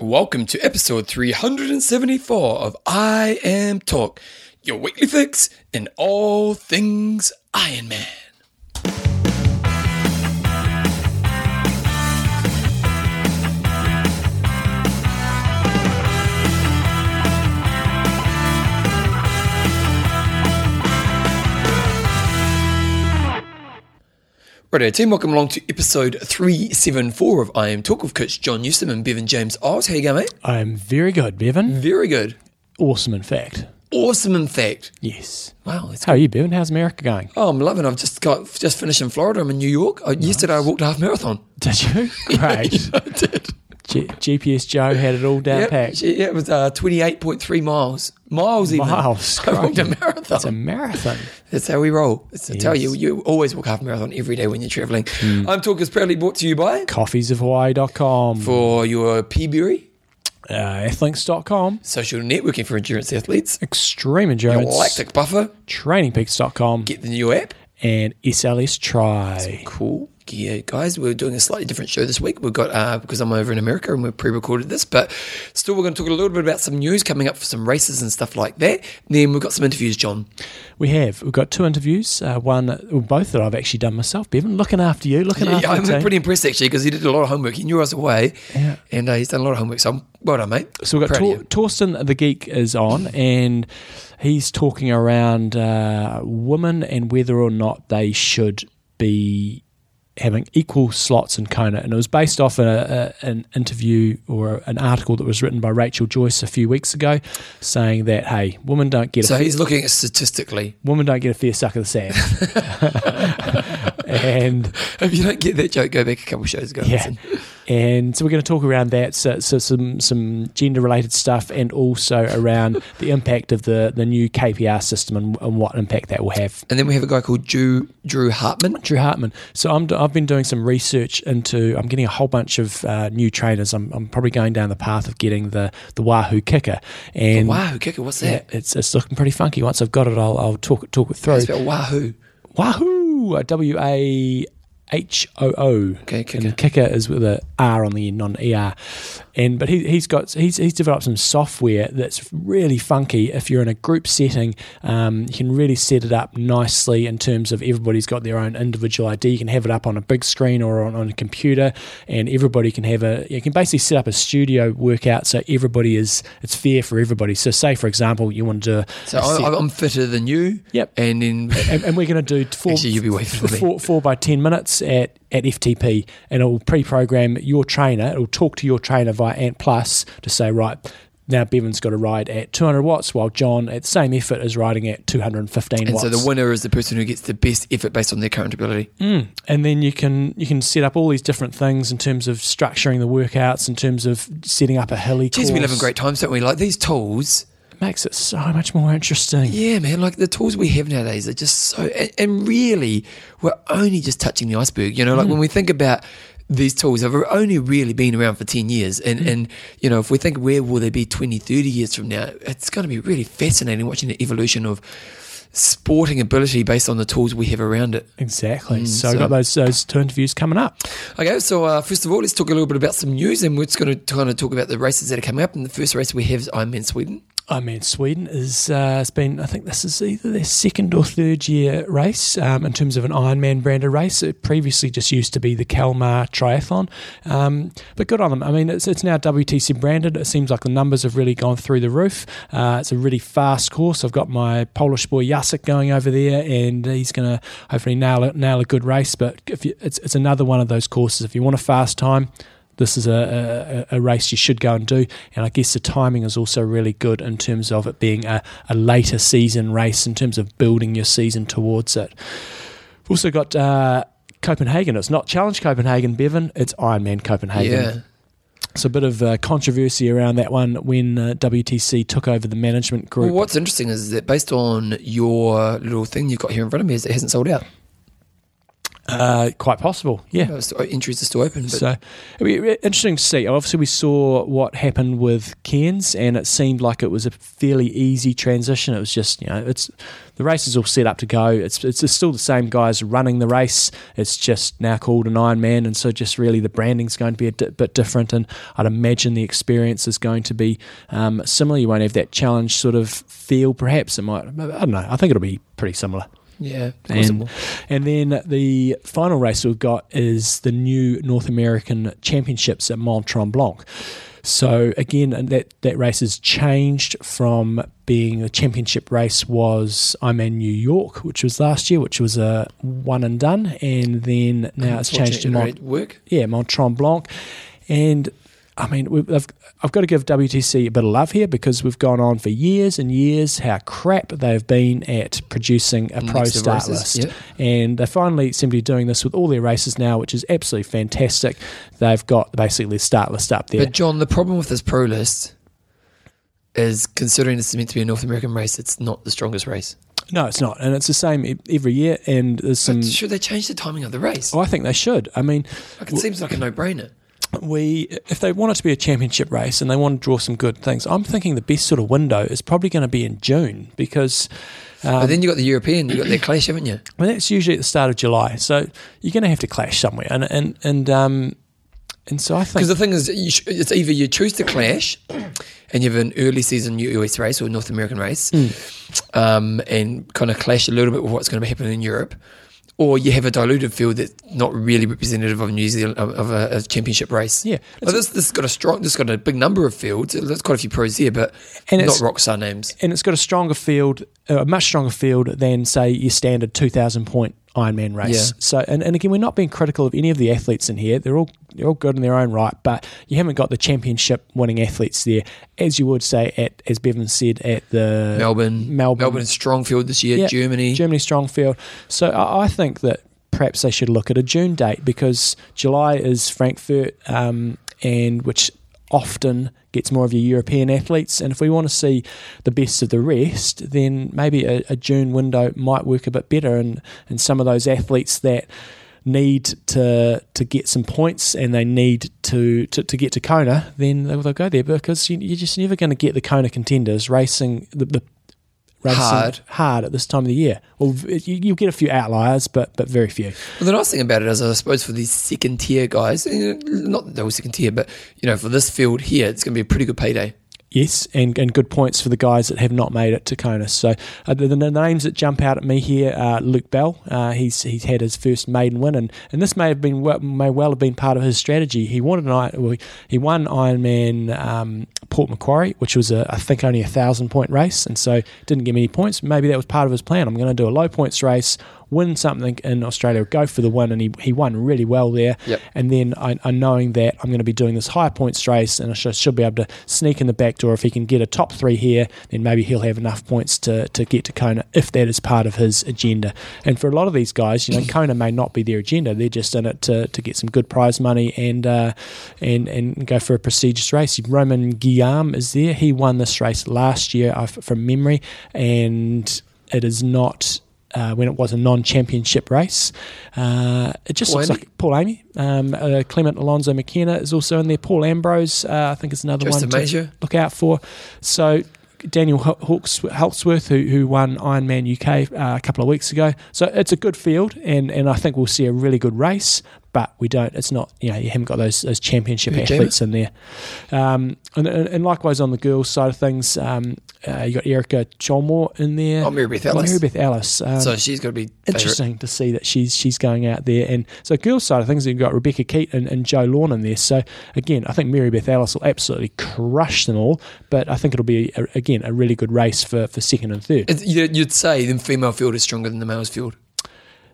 Welcome to episode 374 of I Am Talk, your weekly fix in all things Iron Man. Righto, team, welcome along to episode 374 of I Am Talk with Coach John Newsom and Bevan James Oz. How you going, mate? I'm very good, Bevan. Very good. Awesome, in fact. Awesome, in fact. Yes. Wow, that's How are you, Bevan? How's America going? Oh, I'm loving. it. I've just got just finished in Florida. I'm in New York. Uh, Yesterday, I walked a half marathon. Did you? Great. I did. G- GPS Joe had it all down Yeah, packed. yeah, it was uh, 28.3 miles. Miles, even. Miles, I walked a marathon. It's a marathon. That's how we roll. It's to tell you, you always walk half a marathon every day when you're traveling. I'm Talk is proudly brought to you by Coffeesofhawaii.com, for your Peaberry uh, athlinks.com, social networking for endurance athletes, Extreme Endurance, lactic buffer. trainingpeaks.com, Get the new app. and SLS Try. Cool. Yeah, guys, we're doing a slightly different show this week. We've got, uh, because I'm over in America and we've pre recorded this, but still, we're going to talk a little bit about some news coming up for some races and stuff like that. Then we've got some interviews, John. We have. We've got two interviews. Uh, one, well, both that I've actually done myself, Bevan. Looking after you, looking Yeah, after I'm the team. pretty impressed actually because he did a lot of homework. He knew I was away, Yeah. and uh, he's done a lot of homework. So I'm, well done, mate. So we've got Tor- Torsten the Geek is on, and he's talking around uh, women and whether or not they should be having equal slots in Kona. And it was based off a, a, an interview or an article that was written by Rachel Joyce a few weeks ago, saying that hey, women don't get a So he's looking at statistically. women don't get a fair suck of the sand. and If you don't get that joke, go back a couple shows ago. Yeah. Listen. And so we're going to talk around that, so, so some some gender related stuff, and also around the impact of the, the new KPR system and, and what impact that will have. And then we have a guy called Drew, Drew Hartman. Drew Hartman. So I'm, I've been doing some research into. I'm getting a whole bunch of uh, new trainers. I'm, I'm probably going down the path of getting the the Wahoo KICKR, and wahoo KICKR, what's that? yeah, it's it's looking pretty funky. Once I've got it, I'll, I'll talk talk it through. It's about Wahoo. Wahoo! Uh, w A H O O. Okay, kicker. And kicker is with a R on the end, non ER. And but he, he's got he's he's developed some software that's really funky. If you're in a group setting, um, you can really set it up nicely in terms of everybody's got their own individual ID. You can have it up on a big screen or on, on a computer, and everybody can have a. You can basically set up a studio workout so everybody is it's fair for everybody. So say for example you want to do So I, I'm fitter than you. Yep. And then and, and we're going to do four, Actually, you'll be than me. four, four by 10 minutes at, at FTP, and it will pre program your trainer. It will talk to your trainer via Ant Plus to say, right, now Bevan's got to ride at 200 watts, while John, at the same effort, is riding at 215 and watts. so the winner is the person who gets the best effort based on their current ability. Mm. And then you can you can set up all these different things in terms of structuring the workouts, in terms of setting up a hilly Geez, we live in great times, don't we? Like these tools. Makes it so much more interesting. Yeah, man. Like the tools we have nowadays are just so. And, and really, we're only just touching the iceberg. You know, like mm. when we think about these tools, they've only really been around for 10 years. And, mm. and, you know, if we think where will they be 20, 30 years from now, it's going to be really fascinating watching the evolution of sporting ability based on the tools we have around it. Exactly. Mm, so, so- we've got those those two interviews coming up. Okay, so uh, first of all, let's talk a little bit about some news, and we're just going to kind of talk about the races that are coming up. And the first race we have is Ironman Sweden. I mean, Sweden is uh, it's been I think this is either their second or third year race um, in terms of an Ironman branded race. It previously just used to be the Kalmar Triathlon, um, but good on them. I mean, it's it's now WTC branded. It seems like the numbers have really gone through the roof. Uh, it's a really fast course. I've got my Polish boy Jacek going over there, and he's going to hopefully nail nail a good race. But if you, it's it's another one of those courses. If you want a fast time this is a, a, a race you should go and do. And I guess the timing is also really good in terms of it being a, a later season race, in terms of building your season towards it. We've also got uh, Copenhagen. It's not Challenge Copenhagen, Bevan, it's Ironman Copenhagen. Yeah. So a bit of uh, controversy around that one when uh, WTC took over the management group. Well, what's interesting is that based on your little thing you've got here in front of me, is it hasn't sold out. Uh, quite possible, yeah. So entries are still open. But So it'll be interesting to see. Obviously, we saw what happened with Cairns, and it seemed like it was a fairly easy transition. It was just, you know, it's the race is all set up to go. It's it's still the same guys running the race. It's just now called an Ironman, and so just really the branding's going to be a di- bit different. And I'd imagine the experience is going to be um, similar. You won't have that challenge sort of feel. Perhaps it might. I don't know. I think it'll be pretty similar. Yeah, And, and then the final race we've got is the new North American Championships at Mont Tremblant. So again, and that, that race has changed from being a championship race was Ironman New York, which was last year, which was a one and done, and then now it's changed to Mont, work. yeah, Mont Tremblant. And I mean, we've, I've, I've got to give WTC a bit of love here because we've gone on for years and years how crap they've been at producing a pro Mix start races, list. And they finally seem to be doing this with all their races now, which is absolutely fantastic. They've got basically the start list up there. But John, the problem with this pro list is considering this is meant to be a North American race, it's not the strongest race. no, it's not. And it's the same every year. And there's some. But should they change the timing of the race? Oh, I think they should. I mean, Like it seems like a no-brainer. We if they want it to be a championship race and they want to draw some good things, I'm thinking the best sort of window is probably going to be in June because but um, then you got the European, you got their clash, haven't you? well, that's usually at the start of July. So you're going to have to clash somewhere, and and and um and so I think Because the thing is, you sh- it's either you choose to clash, and you have an early season US race or North American race, um, and kind of clash a little bit with what's going to be happening in Europe, or you have a diluted field that's not really representative of New Zealand of, of a, a championship race. Yeah. Well, this this has got a strong, this has got a big number of fields. There's quite a few pros here, but And not it's- rock star names. and it's got a stronger field, uh, a much stronger field than say your standard 2,000 point Ironman race. Yeah. So, and, and again, we're not being critical of any of the athletes in here. They're all they're all good in their own right, but you haven't got the championship winning athletes there, as you would say at as Bevan said at the Melbourne, Melbourne, Melbourne, strong field this year. Yeah, Germany, Germany strong field. So I, I think that perhaps they should look at a June date because July is Frankfurt, um, and which often gets more of your European athletes. And if we want to see the best of the rest, then maybe a, a June window might work a bit better. And and some of those athletes that need to to get some points and they need to to, to get to Kona, then they'll, they'll go there because you, you're just never going to get the Kona contenders racing the, the Hard. hard at this time of the year. Well, you, you'll get a few outliers, but but very few. Well, the nice thing about it is, I suppose, for these second tier guys, you know, not that they're all second tier, but you know, for this field here, it's going to be a pretty good payday. Yes, and, and good points for the guys that have not made it to Kona. So uh, the, the names that jump out at me here are Luke Bell. Uh, he's he's had his first maiden win, and, and this may have been may well have been part of his strategy. He wanted an I- well, he won Ironman um, Port Macquarie, which was a, I think only a thousand point race, and so didn't get many points. Maybe that was part of his plan. I'm going to do a low points race, win something in Australia, go for the win, and he, he won really well there. Yep. And then I, I knowing that I'm going to be doing this high points race, and I should, should be able to sneak in the back door. If he can get a top three here, then maybe he'll have enough points to, to get to Kona if that is part of his agenda. And for a lot of these guys, you know, Kona may not be their agenda; they're just in it to, to get some good prize money and uh, and and go for a prestigious race. Roman Guillaume is there; he won this race last year from memory, and it is not uh, when it was a non-championship race. Uh, it just Paul looks Amy? like Paul Amy, um, uh, Clement Alonso McKernan is also in there. Paul Ambrose, uh, I think, is another Justin one to Major. look out for. So. Daniel Hawks, Halksworth, who, who won Ironman UK uh, a couple of weeks ago. So it's a good field, and, and I think we'll see a really good race. But we don't. It's not. You know, you haven't got those those championship Yeah, athletes in there. Um, and, and likewise on the girls' side of things, um, uh, you got Erika Csomor in there. Oh, Mary Beth Ellis. Mary Beth Ellis. Um, so she's going to be interesting to see that she's she's going out there. And so girls' side of things, you've got Rebecca Keat and, and Jo Lawn in there. So again, I think Mary Beth Ellis will absolutely crush them all. But I think it'll be a, again a really good race for, for second and third It's- You'd say the female field is stronger than the male's field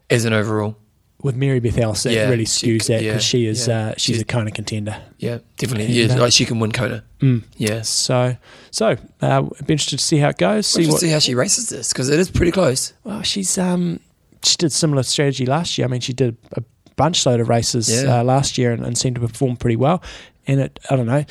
as an overall. With Mary Beth Ellis. Yeah, really skews c- that because yeah, she is yeah. uh, she's She's- a kind of contender. Yeah, definitely. And, Yeah, uh, like she can win Kona. Mm. Yeah. So so uh, be interested to see how it goes. See what see how she races this because it is pretty close. Well, she's um she did similar strategy last year. I mean, she did a bunch load of races uh, last year and, and seemed to perform pretty well. And it, I don't know,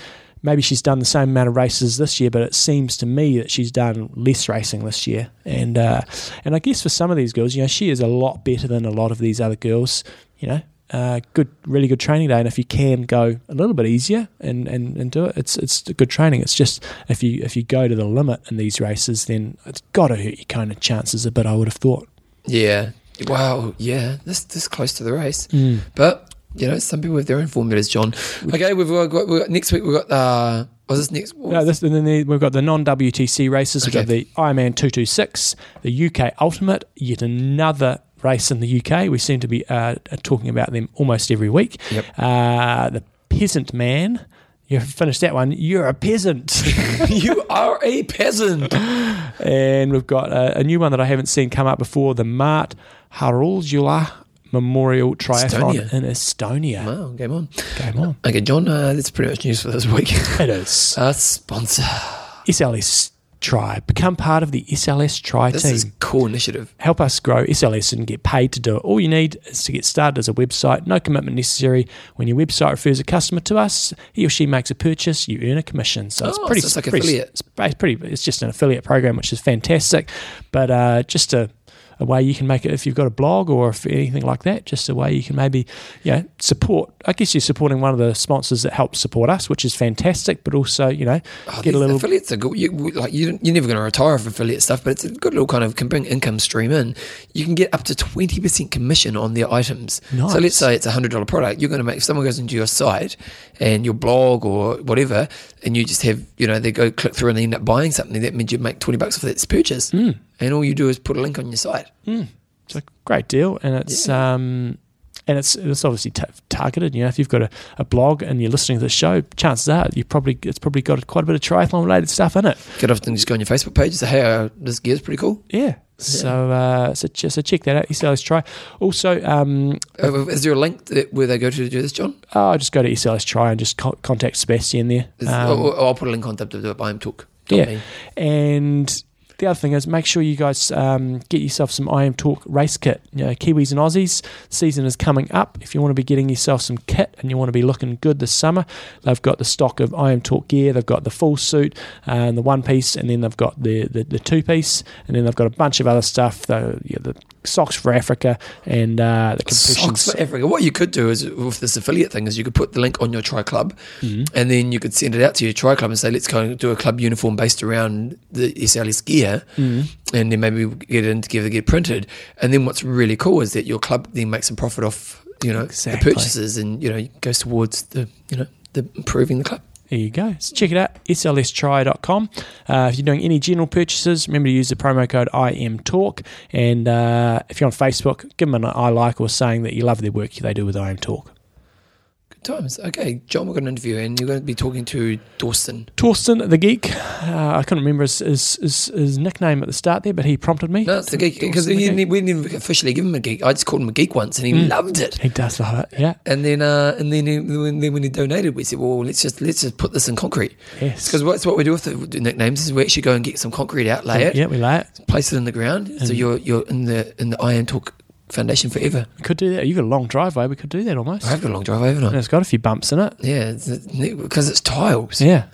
maybe she's done the same amount of races this year, but it seems to me that she's done less racing this year. And uh, and I guess for some of these girls, you know, she is a lot better than a lot of these other girls. You know, uh, good, really good training day. And if you can go a little bit easier and, and, and do it, it's it's good training. It's just if you if you go to the limit in these races, then it's got to hurt your kind of chances a bit. I would have thought. Yeah. Wow. Yeah. This this close to the race, Mm. but you know, some people have their own formulas. John. Okay, we've got, we've got next week. We've got uh, was this next? No, this, and then the, we've got the non WTC races. We've got the Ironman 226, the UK Ultimate, yet another race in the UK. We seem to be uh, talking about them almost every week. Yep. Uh, the Peasant Man. You finished that one. You're a peasant. you are a peasant. and we've got a, a new one that I haven't seen come up before the Mart Harulzula Memorial Triathlon Estonia. in Estonia. Wow, game on. Game on. Okay, John. Uh, that's pretty much news for this week. It is. uh, sponsor. SLS Try. Become part of the SLS Try This team. This is a cool initiative. help us grow SLS and get paid to do it. All you need is to get started as a website, no commitment necessary. When your website refers a customer to us, he or she makes a purchase, you earn a commission. So it's Oh, pretty, so it's like pretty, affiliate. It's pretty. It's just an affiliate program, which is fantastic. But uh, just a, a way you can make it if you've got a blog or if anything like that. Just a way you can maybe, you know, support. I guess you're supporting one of the sponsors that helps support us, which is fantastic. But also, you know, Oh, get a little affiliates are good. You, like, you, you're never going to retire off affiliate stuff, but it's a good little kind of can bring income stream in. You can get up to twenty percent commission on their items. So let's say it's a hundred dollar product. You're going to make if someone goes into your site and your blog or whatever, and you just have you know they go click through and they end up buying something. That means you make twenty bucks off that purchase, Hmm. and all you do is put a link on your site. It's a great deal, and it's um, and it's it's obviously ta targeted. You know, if you've got a, a blog and you're listening to the show, chances are you probably it's probably got quite a bit of triathlon related stuff in it. Get off and just go on your Facebook page and say, "Hey, uh, this gear's pretty cool." Yeah. So uh, so so check that out. SLS Try. Also, um, Uh, Is there a link where they go to do this, John? oh, I just go to SLS Try and just co- contact Sebastian there. Um, or- or I'll put a link on the Talk. Yeah. And the other thing is make sure you guys um, get yourself some I Am Talk race kit. You know, Kiwis and Aussies, season is coming up. If you want to be getting yourself some kit and you want to be looking good this summer, they've got the stock of I Am Talk gear. They've got the full suit and the one piece, and then they've got the, the, the two piece, and then they've got a bunch of other stuff. The, yeah, the socks for Africa and uh, the competitions. Socks for Africa. What you could do is with this affiliate thing is you could put the link on your Tri Club, and then you could send it out to your Tri Club and say, "Let's go and do a club uniform based around the SLS gear," and then maybe get it in together, get printed, and then what's really cool is that your club then makes some profit off you know Exactly. the purchases, and you know goes towards the you know the improving the club. There you go. So check it out, slstry.com. Uh, if you're doing any general purchases, remember to use the promo code IMTalk. And uh, if you're on Facebook, give them an I like or saying that you love their work they do with IM Talk. Times. Okay, John, we're going to interview, and you're going to be talking to Dawson. Torsten, the geek, uh, I couldn't remember his, his, his, his nickname at the start there, but he prompted me. No, it's the geek because we, didn't even officially give him a geek. I just called him a geek once, and he loved it. He does love it, yeah. And then, uh, and then, he, when, then when he donated, we said, "Well, let's just let's just put this in concrete." Yes. Because what's what we do with the nicknames is we actually go and get some concrete out, lay it, Yeah, we lay it. place it in the ground, so you're you're in the in the I Am Talk Foundation forever. We could do that. You've got a long driveway. We could do that almost. I have got a long driveway, haven't And it's got a few bumps in it. Yeah, because it's tiles. Yeah.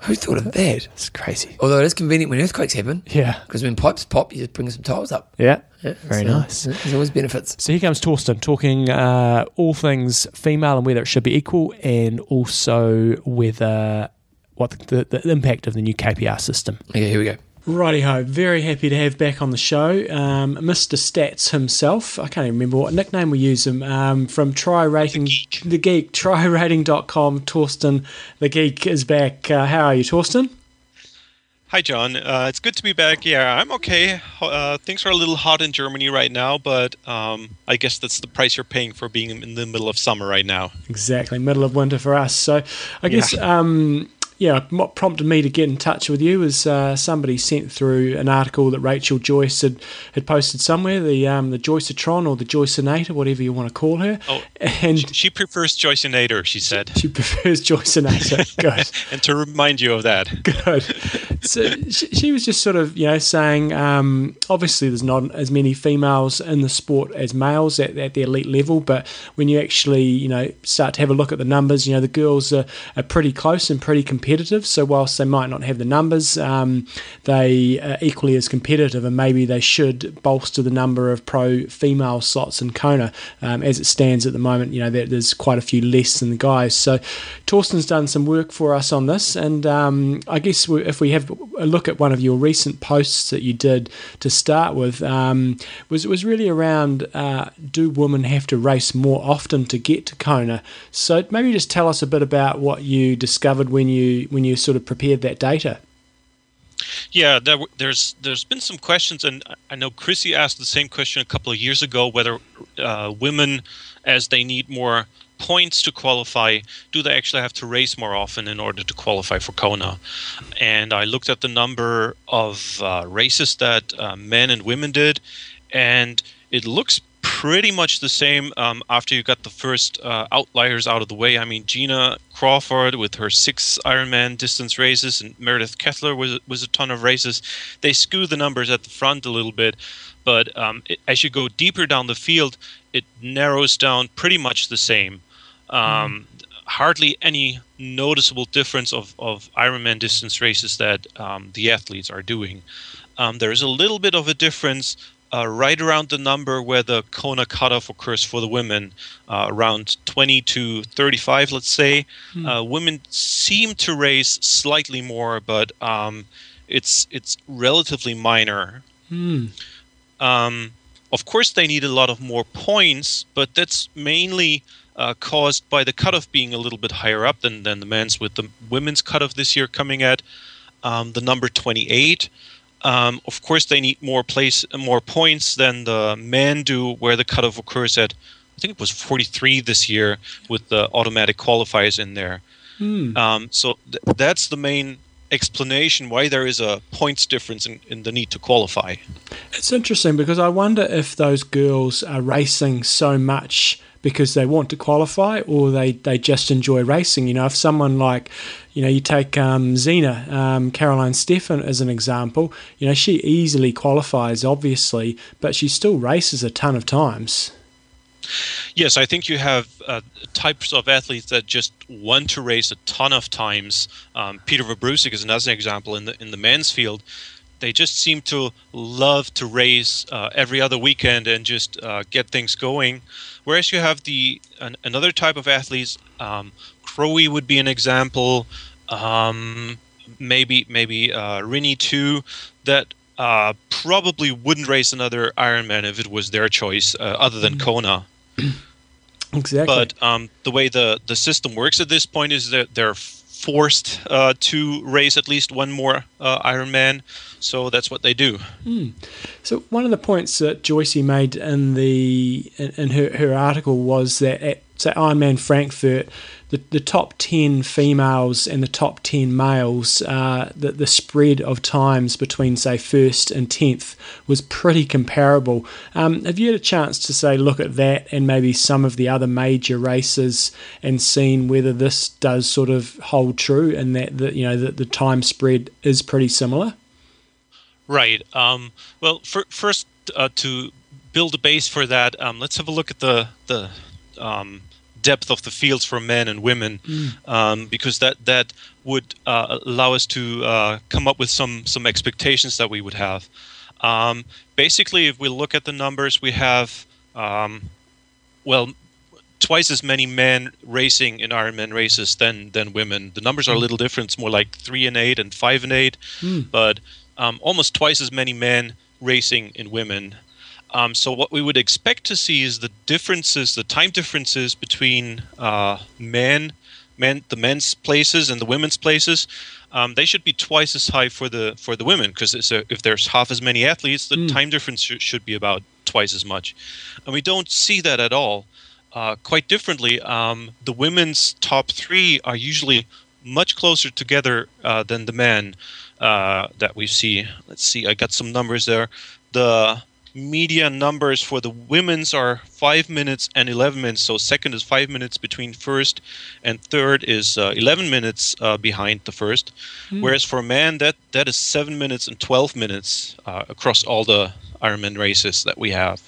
Who thought of that? It's crazy. Although it is convenient when earthquakes happen, Yeah. because when pipes pop, you just bring some tiles up. Yeah. Yeah, Very so nice. There's always benefits. So here comes Torsten talking uh, all things female and whether it should be equal, and also whether what the, the impact of the new KPR system. Okay, here we go. Righty ho, very happy to have back on the show um, Mr. Stats himself. I can't even remember what nickname we use him um, from TriRating, the Geek, trirating.com. Torsten, the Geek, is back. Uh, how are you, Torsten? Hi, John. Uh, it's good to be back. Yeah, I'm okay. Uh, things are a little hot in Germany right now, but um, I guess that's the price you're paying for being in the middle of summer right now. Exactly, middle of winter for us. So I guess, um, yeah, what prompted me to get in touch with you was uh, somebody sent through an article that Rachel Joyce had, had posted somewhere, the um, the Joyceatron or the Joyceinator, whatever you want to call her. Oh, and She, she prefers Joyceinator, she said. she prefers Joyceinator. Good. and to remind you of that. Good. so she, she, was just sort of, you know, saying um, obviously there's not as many females in the sport as males at, at, the elite level, but when you actually, you know, start to have a look at the numbers, you know, the girls are, are pretty close and pretty competitive. So whilst they might not have the numbers, um, they are equally as competitive, and maybe they should bolster the number of pro female slots in Kona. Um, as it stands at the moment, you know, there, there's quite a few less than the guys. So Torsten's done some work for us on this, and um, I guess if we have a look at one of your recent posts that you did to start with, um, was was really around uh, do women have to race more often to get to Kona? So maybe just tell us a bit about what you discovered when you when you sort of prepared that data. Yeah, there, there's there's been some questions, and I know Chrissy asked the same question a couple of years ago whether uh, women, as they need more points to qualify, do they actually have to race more often in order to qualify for Kona? And I looked at the number of uh, races that uh, men and women did, and it looks pretty much the same um, after you got the first uh, outliers out of the way. I mean, Gina Crawford with her six Ironman distance races, and Meredith Kessler was was a ton of races. They skew the numbers at the front a little bit, but um, it, as you go deeper down the field, it narrows down pretty much the same. Um, mm. Hardly any noticeable difference of, of Ironman distance races that um, the athletes are doing. Um, there is a little bit of a difference uh, right around the number where the Kona cutoff occurs for the women, uh, around 20 to 35, let's say. Hmm. Uh, women seem to race slightly more, but um, it's it's relatively minor. Hmm. Um, of course, they need a lot of more points, but that's mainly uh, caused by the cutoff being a little bit higher up than, than the men's, with the women's cutoff this year coming at um, the number 28. Um, of course, they need more place, more points than the men do, where the cutoff occurs at. I think it was 43 this year with the automatic qualifiers in there. Hmm. Um, so th- that's the main explanation why there is a points difference in, in the need to qualify. It's interesting because I wonder if those girls are racing so much because they want to qualify or they, they just enjoy racing. You know, if someone like, you know, you take um, Zena, um, Caroline Steffen as an example, you know, she easily qualifies, obviously, but she still races a ton of times. Yes, I think you have uh, types of athletes that just want to race a ton of times. Um, Peter Vabroušek is another example in the in the men's field. They just seem to love to race uh, every other weekend and just uh, get things going. Whereas you have the an, another type of athletes, um, Crowie would be an example. Um, maybe maybe uh, Rinny too, that uh, probably wouldn't race another Ironman if it was their choice, uh, other than mm. Kona. exactly. But um, the way the the system works at this point is that they're forced uh, to race at least one more uh, Ironman. So that's what they do. Mm. So one of the points that Joycey made in the in, in her, her article was that at say Ironman Frankfurt, the, the top 10 females and the top 10 males, uh, the, the spread of times between, say, first and 10th was pretty comparable. Um, have you had a chance to, say, look at that and maybe some of the other major races and seen whether this does sort of hold true and that, the, you know, the, the time spread is pretty similar? Right. Um, well, for, first, uh, to build a base for that, um, let's have a look at the, the um, depth of the fields for men and women, mm. um, because that that would uh, allow us to uh, come up with some some expectations that we would have. Um, basically, if we look at the numbers, we have um, well twice as many men racing in Ironman races than than women. The numbers are a mm. little different. It's more like three and eight and five and eight, mm. but um, almost twice as many men racing in women. Um, so what we would expect to see is the differences, the time differences between uh, men, men, the men's places and the women's places. Um, they should be twice as high for the for the women because if there's half as many athletes, the mm. time difference sh- should be about twice as much, and we don't see that at all. Uh, quite differently, um, the women's top three are usually much closer together uh, than the men uh, that we see. Let's see, I got some numbers there. The media numbers for the women's are five minutes and 11 minutes. So second is five minutes between first, and third is uh, 11 minutes uh, behind the first. Mm. Whereas for men, that that is seven minutes and 12 minutes uh, across all the Ironman races that we have.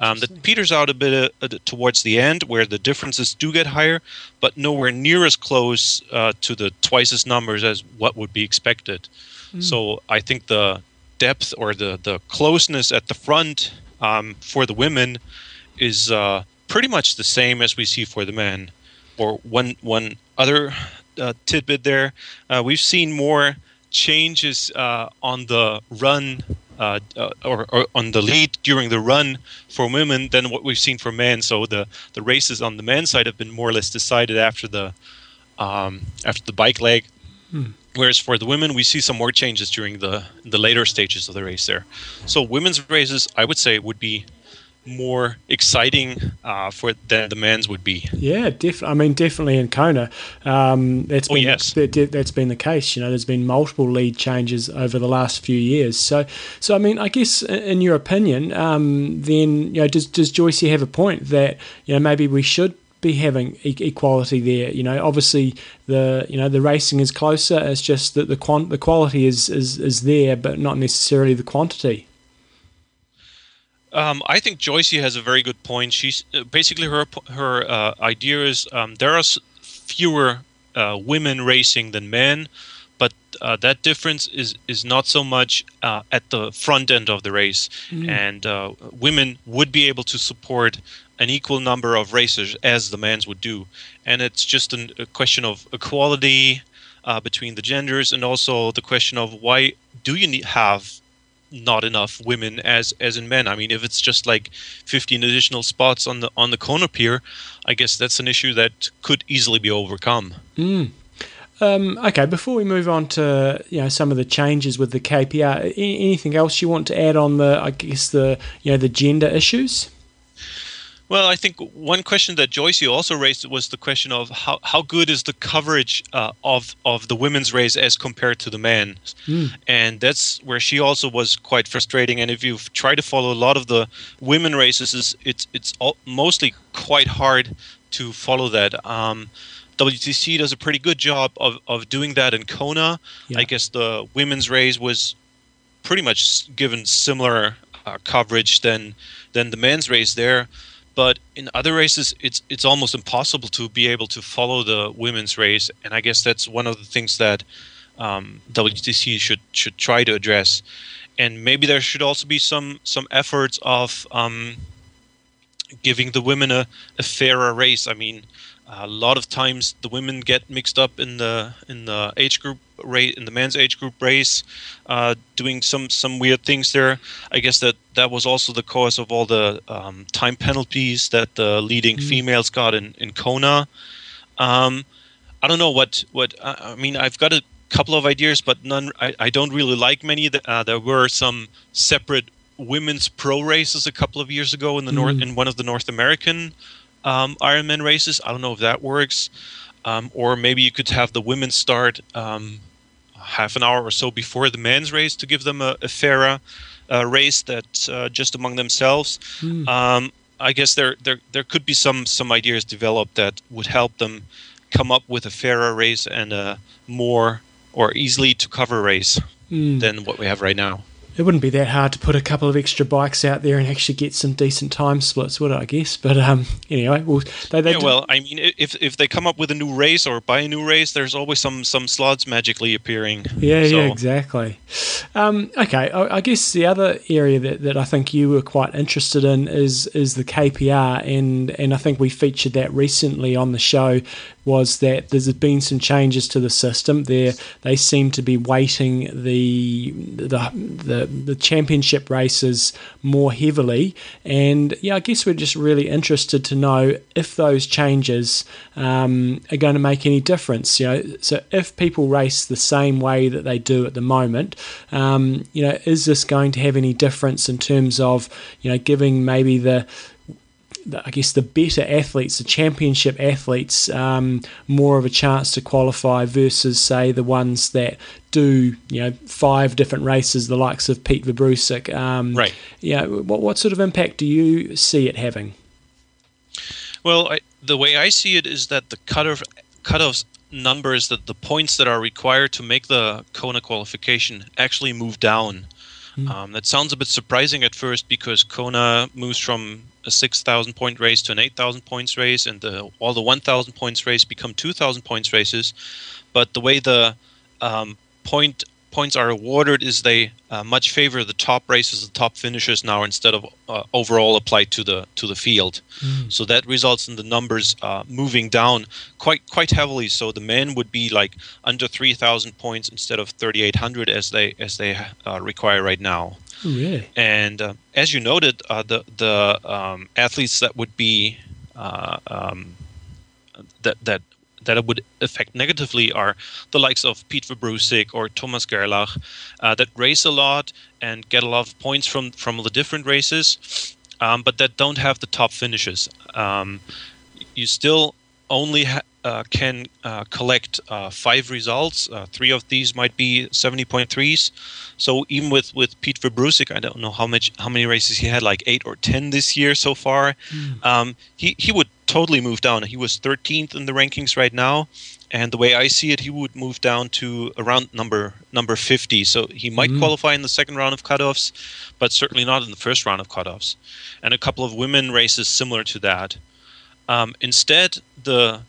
Um, that peters out a bit uh, towards the end, where the differences do get higher, but nowhere near as close uh, to the twice as numbers as what would be expected. Mm. So I think the depth or the the closeness at the front um, for the women is uh, pretty much the same as we see for the men. Or one one other uh, tidbit there, uh, we've seen more changes uh, on the run uh, uh, or, or, on the lead during the run for women than what we've seen for men. So the the races on the men's side have been more or less decided after the um, after the bike leg. Hmm. Whereas for the women, we see some more changes during the the later stages of the race there. So women's races, I would say, would be more exciting uh, for than the men's would be. Yeah, definitely. I mean, definitely in Kona, um, that's oh, been yes. that, has been the case. You know, there's been multiple lead changes over the last few years. So, so I mean, I guess in your opinion, um, then you know, does does Joyce have a point that you know maybe we should be having e- equality there. You know, obviously the you know the racing is closer. It's just that the quant- the quality is, is is there, but not necessarily the quantity. Um, I think Joyce has a very good point. She's uh, basically her her uh, idea is um, there are fewer uh, women racing than men, but uh, that difference is is not so much uh, at the front end of the race, mm. and uh, women would be able to support an equal number of racers as the men's would do, and it's just an, a question of equality uh, between the genders, and also the question of why do you need, have not enough women as as in men. I mean, if it's just like 15 additional spots on the on the Kona pier, I guess that's an issue that could easily be overcome. Mm. Um, okay, before we move on to you know some of the changes with the KPR, anything else you want to add on the I guess the you know the gender issues? Well, I think one question that Joyce also raised was the question of how, how good is the coverage uh, of of the women's race as compared to the men, mm. and that's where she also was quite frustrating. And if you try to follow a lot of the women races, it's it's all, mostly quite hard to follow that. Um, WTC does a pretty good job of, of doing that in Kona. Yeah. I guess the women's race was pretty much given similar uh, coverage than than the men's race there but in other races it's it's almost impossible to be able to follow the women's race. And i guess that's one of the things that um, WTC should should try to address. And maybe there should also be some some efforts of um, giving the women a, a fairer race. I mean a lot of times the women get mixed up in the in the age group race in the men's age group race, uh, doing some some weird things there. I guess that that was also the cause of all the um, time penalties that the leading mm. females got in in Kona. Um, I don't know what what I mean. I've got a couple of ideas, but none. I, I don't really like many. Uh, there were some separate women's pro races a couple of years ago in the mm. north in one of the North American um, Ironman races. I don't know if that works. Um, or maybe you could have the women start um, half an hour or so before the men's race to give them a, a fairer uh, race that uh, just among themselves. Mm. Um, I guess there, there there could be some some ideas developed that would help them come up with a fairer race and a more or easily to cover race mm. than what we have right now it wouldn't be that hard to put a couple of extra bikes out there and actually get some decent time splits, would it? I guess. But um, anyway, well, they, they yeah, well, I mean, if if they come up with a new race or buy a new race, there's always some some slots magically appearing. Yeah, so. yeah, exactly. Um, okay, I, I, guess the other area that, that I think you were quite interested in is is the KPR, and and I think we featured that recently on the show was that there's been some changes to the system. There, they seem to be weighting the the the, the championship races more heavily, and yeah, I guess we're just really interested to know if those changes um, are going to make any difference. You know, so if people race the same way that they do at the moment, um, you know, is this going to have any difference in terms of you know giving maybe the I guess the better athletes, the championship athletes, um, more of a chance to qualify versus say the ones that do you know five different races, the likes of Pete Vabroušek. Um, right. Yeah. You know, what what sort of impact do you see it having? Well, I, the way I see it is that the cutoff cutoffs numbers that the points that are required to make the Kona qualification actually move down. Mm. Um, that sounds a bit surprising at first because Kona moves from a 6,000 point race to an 8,000 points race, and the, all the 1,000 points race become 2,000 points races. But the way the um, point points are awarded is they uh, much favor the top races, the top finishers now instead of uh, overall applied to the to the field. Mm. So that results in the numbers uh, moving down quite quite heavily. So the men would be like under 3,000 points instead of 3,800 as they as they uh, require right now. Oh, really? And uh, as you noted, uh, the the um, athletes that would be um, that that that it would affect negatively are the likes of Pete Vabroušek or Thomas Gerlach uh, that race a lot and get a lot of points from from the different races, um, but that don't have the top finishes. Um, you still only ha- uh, can uh, collect uh, five results. Uh, three of these might be 70.3s. So even with, with Pete Vabroušek, I don't know how much how many races he had, like eight or ten this year so far. Mm. Um, he he would totally move down. He was 13th in the rankings right now, and the way I see it, he would move down to around number number 50. So he might mm. qualify in the second round of cutoffs, but certainly not in the first round of cutoffs. And a couple of women races similar to that. Um, instead, the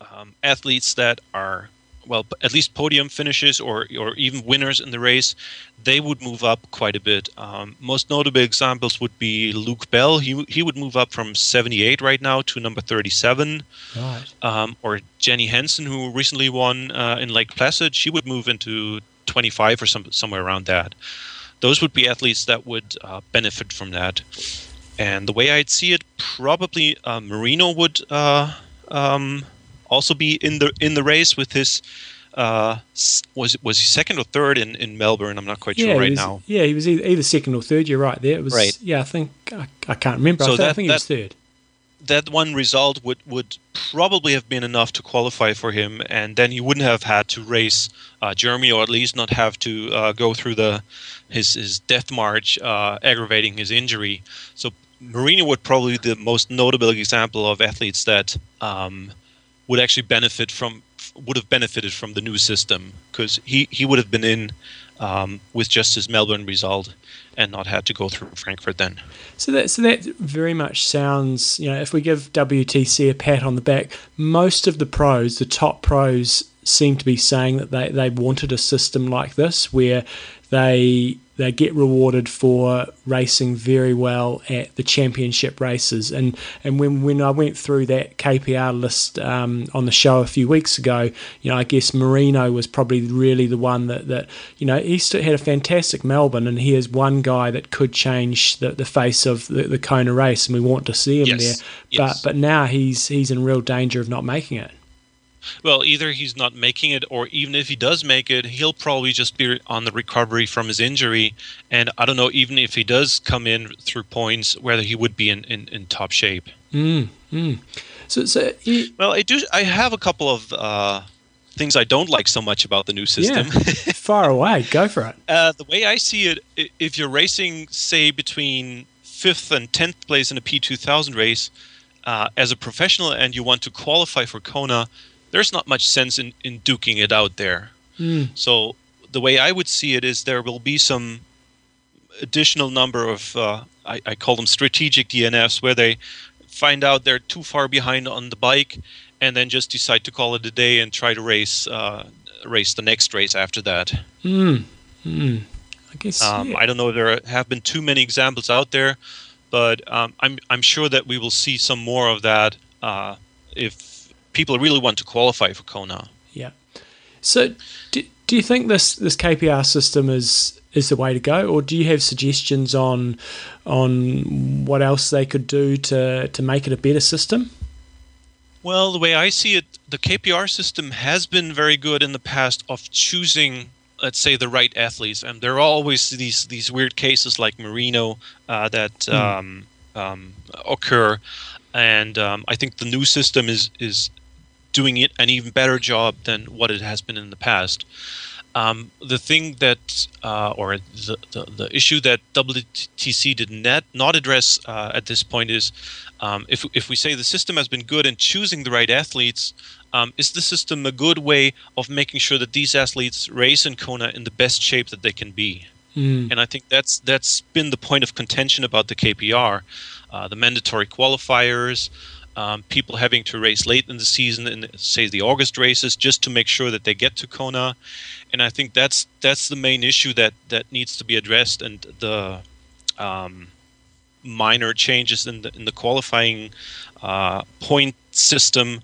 um, athletes that are well, at least podium finishes or or even winners in the race, they would move up quite a bit. Um, most notable examples would be Luke Bell. He he would move up from 78 right now to number 37. Right. Um, or Jenny Hansen, who recently won uh, in Lake Placid, she would move into 25 or some, somewhere around that. Those would be athletes that would uh, benefit from that. And the way I'd see it, probably uh, Marino would uh, um, also be in the in the race with his uh, was was he second or third in, in Melbourne? I'm not quite yeah, sure right was, now. Yeah, he was either, either, second or third. You're right there. It was right. Yeah, I think I, I can't remember. So I, th- that, I think that, he was third. That one result would would probably have been enough to qualify for him, and then he wouldn't have had to race uh, Germany, or at least not have to uh, go through the his his death march, uh, aggravating his injury. So Marino would probably be the most notable example of athletes that. Um, would actually benefit from would have benefited from the new system because he, he would have been in um, with just his Melbourne result and not had to go through Frankfurt then. So that so that very much sounds you know if we give WTC a pat on the back, most of the pros, the top pros, seem to be saying that they they wanted a system like this where they they get rewarded for racing very well at the championship races. And and when, when I went through that KPR list um, on the show a few weeks ago, you know, I guess Marino was probably really the one that, that you know, he still had a fantastic Melbourne, and he is one guy that could change the, the face of the, the Kona race, and we want to see him yes. there. Yes. But but now he's he's in real danger of not making it. Well, either he's not making it, or even if he does make it, he'll probably just be on the recovery from his injury. And I don't know, even if he does come in through points, whether he would be in, in, in top shape. Mm, mm. So, so he, well, I do. I have a couple of uh, things I don't like so much about the new system. Yeah. Far away, go for it. Uh, the way I see it, if you're racing, say, between fifth and tenth place in a P2000 race, uh, as a professional, and you want to qualify for Kona, there's not much sense in, in duking it out there. Mm. So the way I would see it is there will be some additional number of uh, I, I, call them strategic DNFs where they find out they're too far behind on the bike and then just decide to call it a day and try to race uh, race the next race after that. Mm. Mm. I guess um. I don't know. There have been too many examples out there, but um, I'm I'm sure that we will see some more of that uh, if people really want to qualify for Kona. Yeah. So, do, do you think this this KPR system is is the way to go, or do you have suggestions on on what else they could do to to make it a better system? Well, the way I see it, the KPR system has been very good in the past of choosing, let's say, the right athletes, and there are always these these weird cases like Marino uh, that. Mm. Um, um, occur, and um, I think the new system is is doing it an even better job than what it has been in the past. Um, the thing that, uh, or the, the, the, issue that WTC did not, not address uh, at this point is um, if, if we say the system has been good in choosing the right athletes, um, is the system a good way of making sure that these athletes race in Kona in the best shape that they can be? Mm. And I think that's that's been the point of contention about the KPR, uh, the mandatory qualifiers, um, people having to race late in the season in say the August races just to make sure that they get to Kona, and I think that's that's the main issue that that needs to be addressed and the um, minor changes in the in the qualifying uh, point system.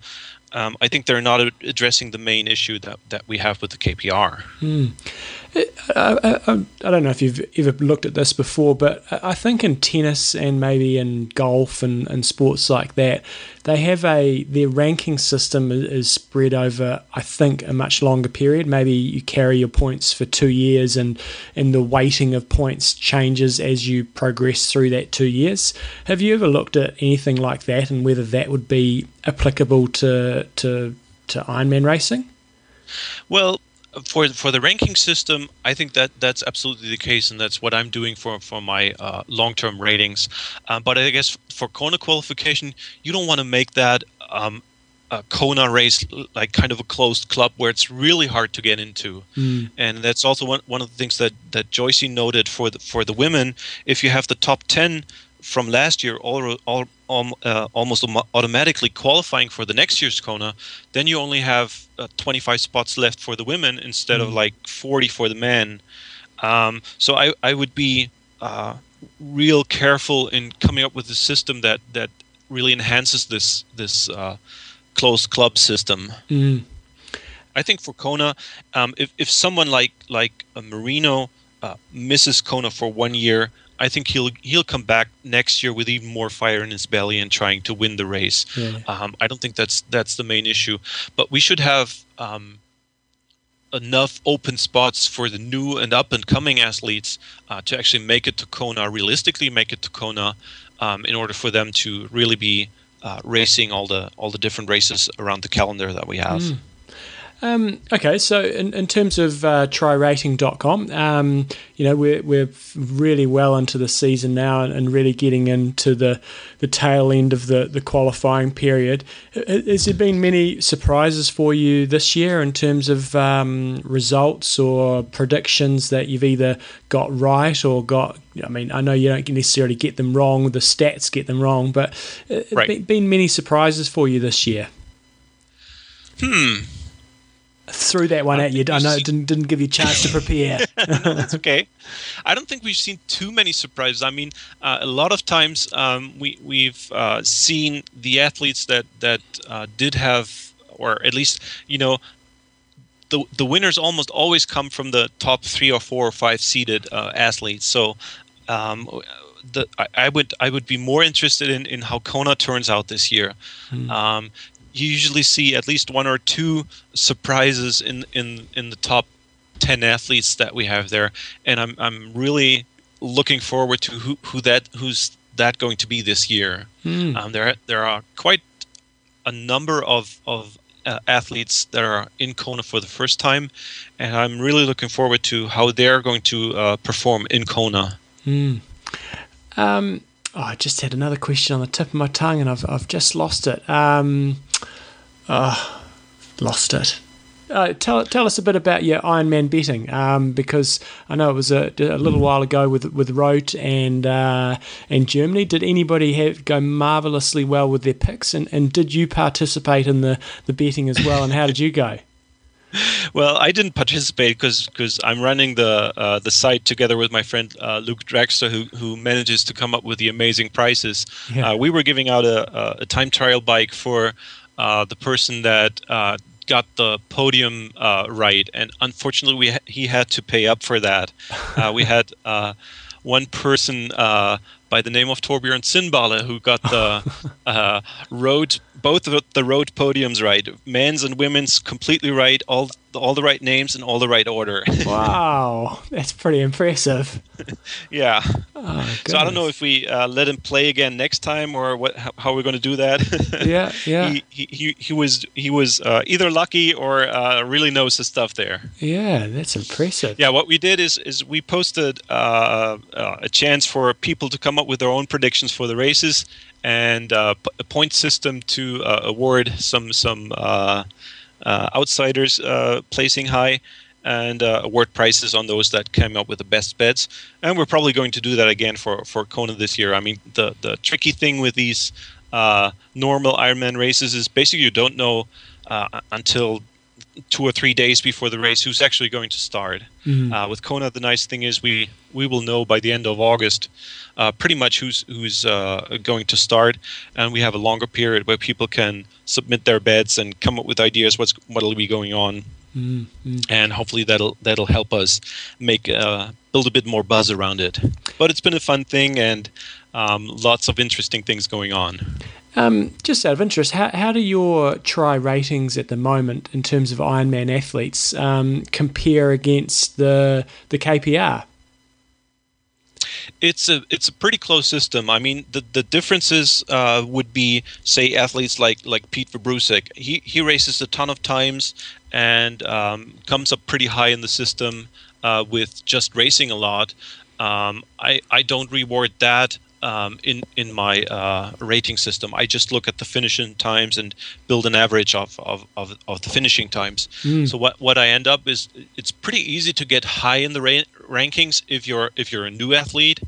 Um, I think they're not addressing the main issue that, that we have with the KPR. Mm. I, I, I, don't know if you've ever looked at this before, but I think in tennis and maybe in golf and, and sports like that, they have a their ranking system is spread over I think a much longer period. Maybe you carry your points for two years, and and the weighting of points changes as you progress through that two years. Have you ever looked at anything like that, and whether that would be applicable to to to Ironman racing? Well, for for the ranking system, I think that that's absolutely the case, and that's what I'm doing for for my uh, long term ratings. Um, but I guess for Kona qualification, you don't want to make that um, a Kona race like kind of a closed club where it's really hard to get into. Mm. And that's also one one of the things that that Joyce noted for the for the women. If you have the top ten from last year all, all, uh, almost automatically qualifying for the next year's Kona, then you only have uh, 25 spots left for the women instead mm. of like 40 for the men. Um, so I, I would be uh, real careful in coming up with a system that, that really enhances this this uh, closed club system. Mm. I think for Kona, um, if, if someone like like a Marino uh, misses Kona for one year, I think he'll he'll come back next year with even more fire in his belly and trying to win the race. Yeah. Um, I don't think that's that's the main issue, but we should have um, enough open spots for the new and up and coming athletes uh, to actually make it to Kona, realistically make it to Kona, um, in order for them to really be uh, racing all the all the different races around the calendar that we have. Mm. Um, okay, so in, in terms of uh, trirating.com, um, you know, we're, we're really well into the season now and, and, really getting into the, the tail end of the, the qualifying period. Has there been many surprises for you this year in terms of um, results or predictions that you've either got right or got? I mean, I know you don't necessarily get them wrong, the stats get them wrong, but uh, right. been, been many surprises for you this year? Hmm threw that one at you. I know it didn't, didn't give you a chance to prepare. no, that's okay. I don't think we've seen too many surprises. I mean, uh, a lot of times um, we we've uh, seen the athletes that that uh, did have, or at least you know, the the winners almost always come from the top three or four or five seeded uh, athletes. So. Um, the, I, I, would I would be more interested in, in how Kona turns out this year. Hmm. Um, you usually see at least one or two surprises in in in the top 10 athletes that we have there and i'm i'm really looking forward to who who that who's that going to be this year mm. um, there there are quite a number of of uh, athletes that are in Kona for the first time, and I'm really looking forward to how they're going to uh, perform in Kona. Mm. Um, oh, I just had another question on the tip of my tongue, and I've I've just lost it. Um, uh, lost it. Uh, tell tell us a bit about your Ironman betting, um, because I know it was a, a, little while ago with with Roth and uh, and Germany. Did anybody have go marvelously well with their picks, and, and did you participate in the, the betting as well? And how did you go? well, I didn't participate because because I'm running the uh, the site together with my friend uh, Luke Drexler, who who manages to come up with the amazing prices. Yeah. Uh, we were giving out a, a, time trial bike for uh, the person that uh, got the podium uh, right, and unfortunately, we ha- he had to pay up for that. Uh, we had uh, one person by the name of Torbjörn Sinnballe, who got the uh, road both of the road podiums right, men's and women's completely right, all all the right names and all the right order. wow, that's pretty impressive. yeah. Oh, so I don't know if we uh, let him play again next time or what how, how we're going to do that. yeah, yeah. He, he, he, he was he was uh, either lucky or uh, really knows his stuff there. Yeah, that's impressive. Yeah, what we did is is we posted uh, uh, a chance for people to come up with their own predictions for the races and uh, a point system to uh, award some some uh, uh outsiders uh, placing high and award prizes on those that came up with the best bets. And we're probably going to do that again for for Kona this year. I mean, the the tricky thing with these normal Ironman races is basically you don't know until two or three days before the race who's actually going to start. Mm-hmm. Uh, with Kona, the nice thing is we we will know by the end of August uh, pretty much who's who's uh, going to start, and we have a longer period where people can submit their bets and come up with ideas what's what'll be going on. Mm-hmm. And hopefully that'll that'll help us make uh, build a bit more buzz around it. But it's been a fun thing and um, lots of interesting things going on. Um, just out of interest, how, how do your tri ratings at the moment in terms of Ironman athletes um, compare against the the KPR? It's a it's a pretty close system. I mean, the the differences uh, would be, say, athletes like like Pete Vabroušek. He he races a ton of times and um, comes up pretty high in the system uh, with just racing a lot. Um, I I don't reward that um, in in my uh, rating system. I just look at the finishing times and build an average of of, of, of the finishing times. Mm. So what what I end up is it's pretty easy to get high in the ra- rankings if you're if you're a new athlete,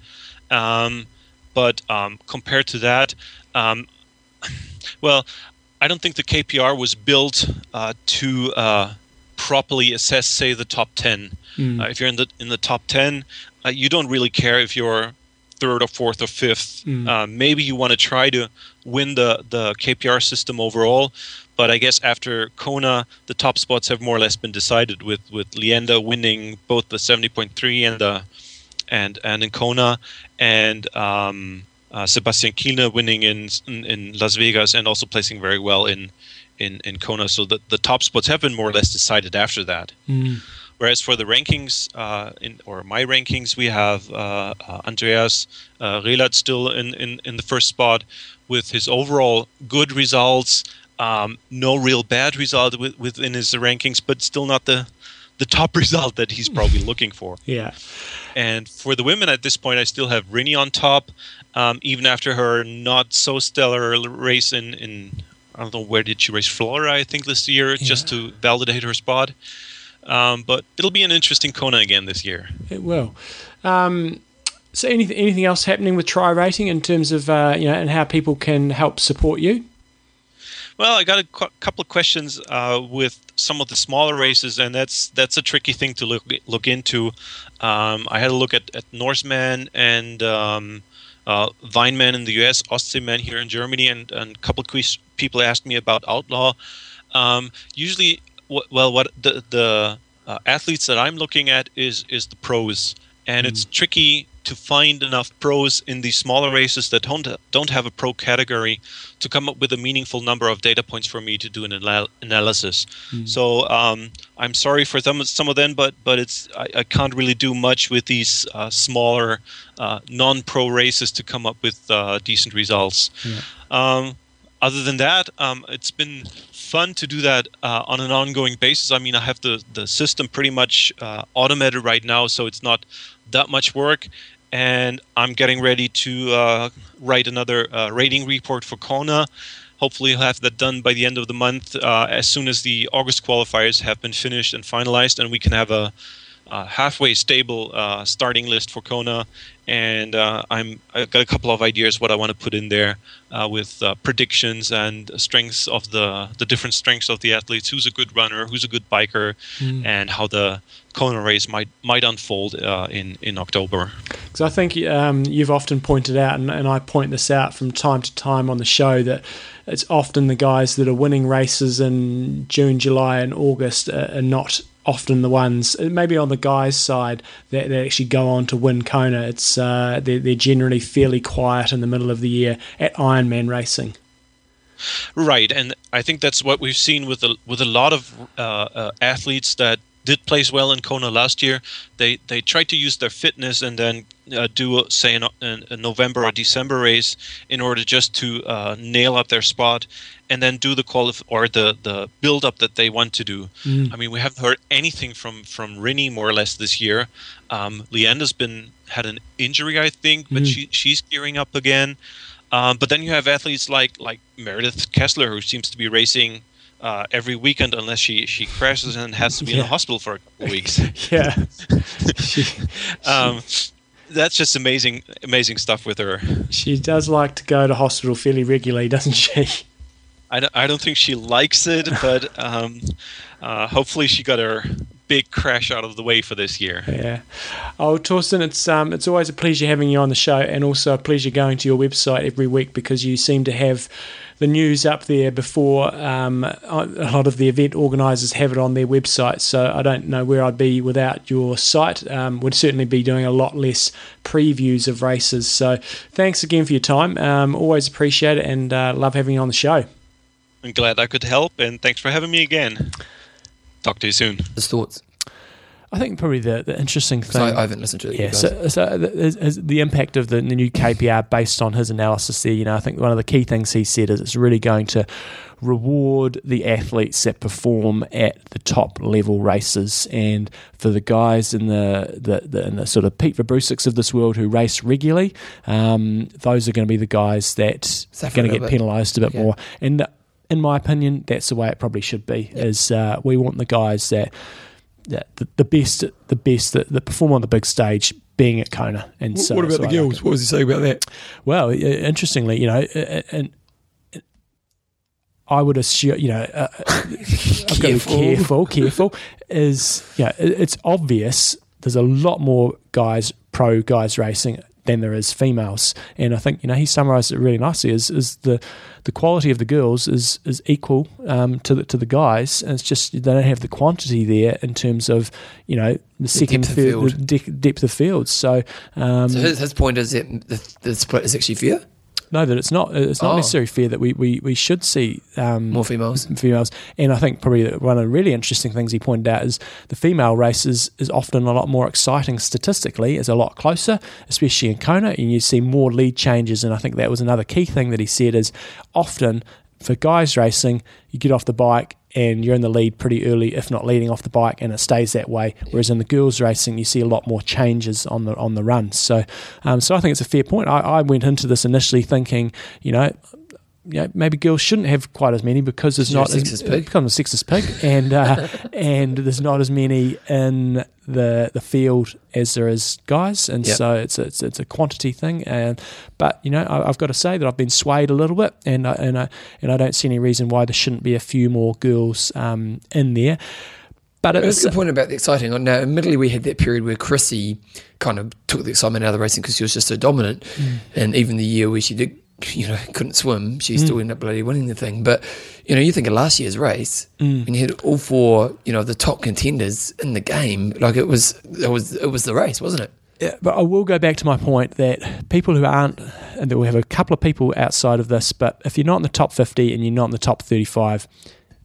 um, but um, compared to that, um, well, I don't think the KPR was built uh, to uh, properly assess, say, the top ten. Mm. Uh, if you're in the in the top ten, uh, you don't really care if you're third or fourth or fifth. Mm. Uh, maybe you want to try to win the the KPR system overall, but I guess after Kona, the top spots have more or less been decided with with Leanda winning both the 70.3 and the and and in Kona, and um, uh, Sebastian Kienle winning in, in, in Las Vegas and also placing very well in in in Kona. So the the top spots have been more or less decided after that. Mm. Whereas for the rankings, uh, in, or my rankings, we have uh, uh, Andreas uh, Raelert still in, in, in the first spot with his overall good results. Um, no real bad result with, within his rankings, but still not the the top result that he's probably looking for. Yeah. And for the women at this point, I still have Rinny on top, um, even after her not so stellar race in, in I don't know where did she race Florida I think this year yeah. just to validate her spot. Um, but it'll be an interesting Kona again this year. It will. Um, so, anything anything else happening with TriRating in terms of uh, you know and how people can help support you? Well, I got a cu- couple of questions uh, with some of the smaller races, and that's that's a tricky thing to look look into. Um, I had a look at, at Norseman and um, uh, Vineman in the U.S., Ostseeman here in Germany, and, and a couple of people asked me about Outlaw. Um, usually, well, what the the uh, athletes that I'm looking at is is the pros, and mm. it's tricky to find enough pros in these smaller races that don't don't have a pro category to come up with a meaningful number of data points for me to do an anal- analysis. Mm. So um, I'm sorry for some some of them, but but it's I, I can't really do much with these uh, smaller uh, non-pro races to come up with uh, decent results. Yeah. Um, other than that, um, it's been fun to do that uh, on an ongoing basis. I mean, I have the the system pretty much uh, automated right now, so it's not that much work. And I'm getting ready to uh, write another uh, rating report for Kona. Hopefully, I'll have that done by the end of the month, uh, as soon as the August qualifiers have been finished and finalized, and we can have a uh, halfway stable starting list for Kona, and uh, I'm I've got a couple of ideas what I want to put in there uh, with uh, predictions and strengths of the the different strengths of the athletes. Who's a good runner? Who's a good biker? Mm. And how the Kona race might might unfold uh, in in October. Because I think um, you've often pointed out, and, and I point this out from time to time on the show that it's often the guys that are winning races in June, July, and August are, are not often the ones, maybe on the guys' side, that, that actually go on to win Kona. It's uh, they're, they're generally fairly quiet in the middle of the year at Ironman racing. Right, and I think that's what we've seen with a with a lot of uh, uh, athletes that did place well in Kona last year. They they tried to use their fitness and then uh, do a, say a, a November or December race in order just to uh, nail up their spot and then do the qualif or the the build up that they want to do. Mm. I mean, we haven't heard anything from from Rinny more or less this year. Um, Leanda's been had an injury, I think, but mm. she she's gearing up again. Um, but then you have athletes like like Meredith Kessler, who seems to be racing uh, every weekend unless she she crashes and has to be yeah. in the hospital for a couple weeks. yeah. um, that's just amazing, amazing stuff with her. She does like to go to hospital fairly regularly, doesn't she? I don't, I don't think she likes it, but um, uh, hopefully she got her big crash out of the way for this year. Yeah. Oh, Thorsten, it's um, it's always a pleasure having you on the show, and also a pleasure going to your website every week because you seem to have the news up there before um, a lot of the event organisers have it on their website. So I don't know where I'd be without your site. Um, would certainly be doing a lot less previews of races. So thanks again for your time. Um, always appreciate it and uh, love having you on the show. I'm glad I could help, and thanks for having me again. Talk to you soon. His thoughts. I think probably the, the interesting thing. I, I haven't listened to it. Yeah, so, so the, the, impact of the, the, new KPR based on his analysis there. You know, I think one of the key things he said is it's really going to reward the athletes that perform at the top level races, and for the guys in the the, the, in the sort of Pete Vabroušeks of this world who race regularly, um, those are going to be the guys that are going to get penalised a bit yeah. more. And in my opinion, that's the way it probably should be. Yep. Is uh, we want the guys that that the, the best, the best that, that perform on the big stage being at Kona. And so, what about so the girls? Like what was he saying about that? Well, interestingly, you know, and. I would assume, you know, uh, I've got to be careful, careful. Is, yeah, you know, it's obvious there's a lot more guys, pro guys racing than there is females. And I think you know he summarised it really nicely. Is is the the quality of the girls is is equal um, to the to the guys, and it's just they don't have the quantity there in terms of you know the, the second depth third, of the de- depth of fields. So, um, so his, his, point is that the, the split is actually fair. No, that it's not. It's not oh. necessarily fair that we, we, we should see um, more females. Females, and I think probably one of the really interesting things he pointed out is the female race is, is often a lot more exciting statistically. It's a lot closer, especially in Kona, and you see more lead changes. And I think that was another key thing that he said is often for guys racing, you get off the bike and you're in the lead pretty early, if not leading off the bike, and it stays that way. Whereas in the girls racing, you see a lot more changes on the on the run. So, um, so I think it's a fair point. I, I went into this initially thinking, you know, you know, maybe girls shouldn't have quite as many because there's not as, pig. become a sexist pig, and uh, and there's not as many in the the field as there is guys, and yep. so it's a, it's it's a quantity thing. And but you know, I, have got to say that I've been swayed a little bit, and I, and I and I don't see any reason why there shouldn't be a few more girls um, in there. But it's a good point about the exciting. Now, admittedly, we had that period where Chrissy kind of took the excitement out of the racing because she was just so dominant, mm. and even the year where she did you know, couldn't swim, she mm. still ended up bloody winning the thing. But, you know, you think of last year's race, mm. and you had all four, you know, the top contenders in the game. Like it was, it was, it was the race, wasn't it? Yeah, but I will go back to my point that people who aren't, and that we have a couple of people outside of this, but if you're not in the top 50 and you're not in the top 35,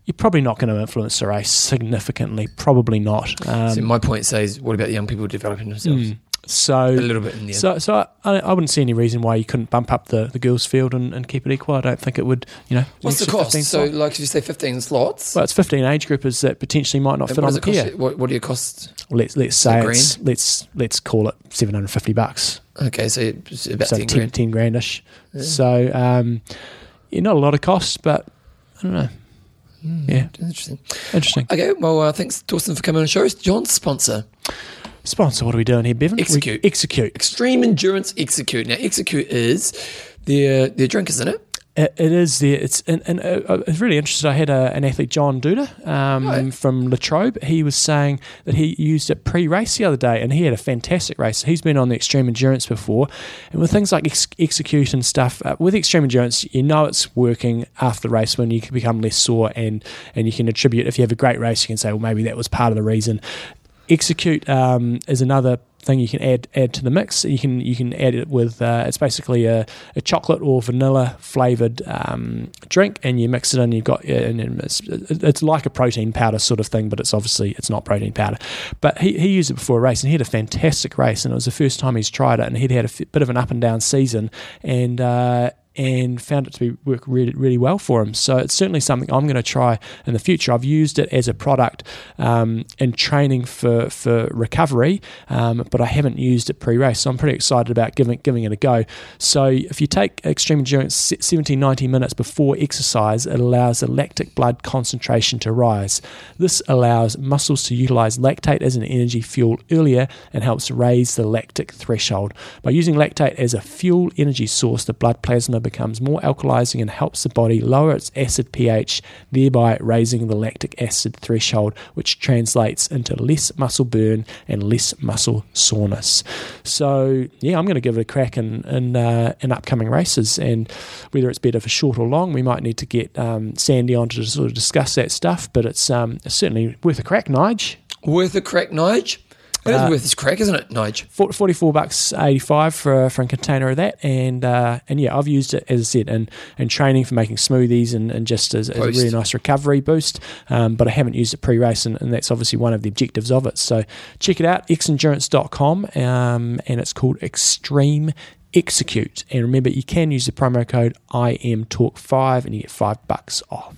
you're probably not going to influence the race significantly. Probably not. Um, so my point says, what about the young people developing themselves? Mm. So a little bit in the So, so I, I wouldn't see any reason why you couldn't bump up the, the girls' field and, and keep it equal. I don't think it would. You know, what's the cost? So, like if you say, fifteen slots. Well, it's fifteen age groupers that potentially might not and fit on the pier. What, what do you cost? Let's let's say it's, let's let's call it seven hundred fifty bucks. Okay, so it's about so 10, 10, grand. 10 grandish. Yeah. So, um, yeah, not a lot of costs, but I don't know. Mm, yeah, interesting. Interesting. Okay, well, uh, thanks, Dawson, for coming on the show. It's John's sponsor. Sponsor, what are we doing here, Bevan? Execute. We, execute. Extreme Endurance Execute. Now, Execute is their, their drink, isn't it? It, it is there. It's and, and uh, it's really interesting. I had a, an athlete, John Duda, um, Right. from Latrobe. He was saying that he used it pre-race the other day, and he had a fantastic race. He's been on the extreme endurance before, and with things like ex- execution stuff, uh, with extreme endurance, you know it's working after the race when you can become less sore, and and you can attribute if you have a great race, you can say, well, maybe that was part of the reason. Execute um, is another thing you can add add to the mix. You can you can add it with uh, it's basically a, a chocolate or vanilla flavored um, drink, and you mix it in. You've got and it's, it's like a protein powder sort of thing, but it's obviously it's not protein powder. But he, he used it before a race, and he had a fantastic race, and it was the first time he's tried it, and he'd had a f- bit of an up and down season, and. Uh, and found it to be work really really well for him. So it's certainly something I'm going to try in the future. I've used it as a product um, in training for for recovery, um, but I haven't used it pre-race. So I'm pretty excited about giving giving it a go. So if you take extreme endurance 70 90 minutes before exercise, it allows the lactic blood concentration to rise. This allows muscles to utilize lactate as an energy fuel earlier and helps raise the lactic threshold. By using lactate as a fuel energy source, the blood plasma becomes more alkalizing and helps the body lower its acid pH, thereby raising the lactic acid threshold, which translates into less muscle burn and less muscle soreness. So, yeah, I'm going to give it a crack in in, uh, in upcoming races, and whether it's better for short or long, we might need to get um, Sandy on to sort of discuss that stuff. But it's um, certainly worth a crack, Nige. Worth a crack, Nige. It is Uh, worth its crack, isn't it, Nige? 44 bucks 85 for a, for a container of that and uh, and yeah I've used it as I said in, in training for making smoothies and, and just as, as a really nice recovery boost um, but I haven't used it pre-race and, and that's obviously one of the objectives of it so check it out xendurance.com um, and it's called Extreme Execute and remember you can use the promo code IMTalk5 and you get 5 bucks off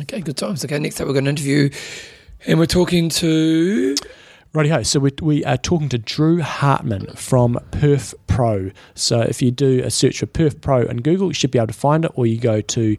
Okay, good times. Okay, next up we're going to interview, and we're talking to. Rightio. So we, we are talking to Drew Hartman from Perf Pro. So if you do a search for Perf Pro in Google, you should be able to find it, or you go to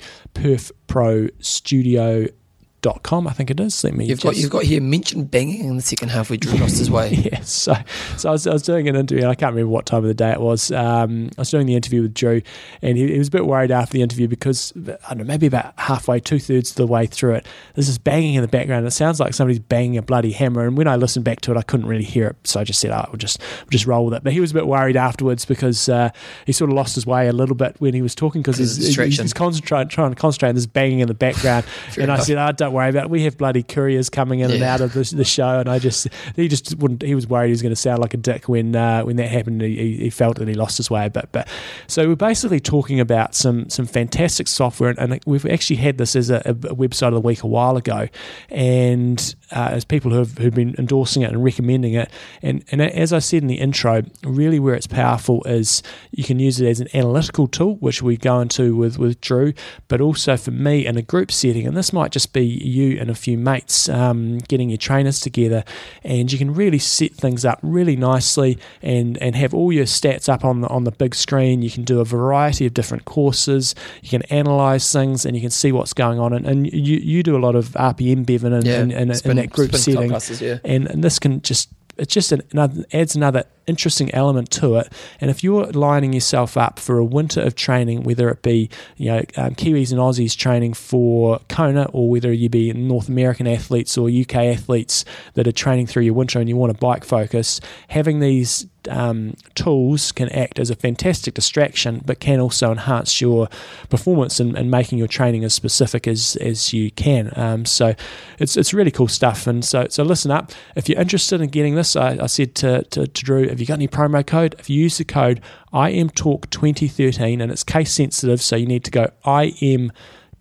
perfprostudio.com, I think it is. Let me You've got you've got here mentioned banging in the second half where Drew lost his way. yes, so so I was, I was doing an interview, and I can't remember what time of the day it was. Um, I was doing the interview with Drew, and he, he was a bit worried after the interview because I don't know, maybe about halfway, two thirds of the way through it, there's this banging in the background. It sounds like somebody's banging a bloody hammer, and when I listened back to it, I couldn't really hear it, so I just said, "Oh, we'll just we'll just roll with it." But he was a bit worried afterwards because uh, he sort of lost his way a little bit when he was talking because he's, he's concentrating, trying to concentrate and there's banging in the background. And I enough. said, "Oh, don't worry about it. We have bloody couriers coming in and out of the, the show." And I just he just wouldn't. He was worried he was going to sound like a dick when uh, when that happened. He, he- felt that he lost his way. But but so we're basically talking about some some fantastic software, and, and we've actually had this as a, a website of the week a while ago, and uh, as people who have who've been endorsing it and recommending it, and and as I said in the intro, really where it's powerful is you can use it as an analytical tool, which we go into with with Drew, but also for me in a group setting, and this might just be you and a few mates um, getting your trainers together, and you can really set things up really nicely and and have all your stats up on the on the big screen. You can do a variety of different courses. You can analyze things, and you can see what's going on. And, and you you do a lot of RPM, Bevan, in, Yeah, in, in, in that group setting classes, yeah. and, and this can just it just an- another, adds another interesting element to it. And if you're lining yourself up for a winter of training, whether it be you know um, Kiwis and Aussies training for Kona, or whether you be North American athletes or UK athletes that are training through your winter and you want a bike focus, having these um, tools can act as a fantastic distraction, but can also enhance your performance and, making your training as specific as, as you can. Um, so it's it's really cool stuff. And so so listen up. If you're interested in getting this, I, I said to, to, to Drew, have you got any promo code? If you use the code IMTalk2013 and it's case sensitive, so you need to go IM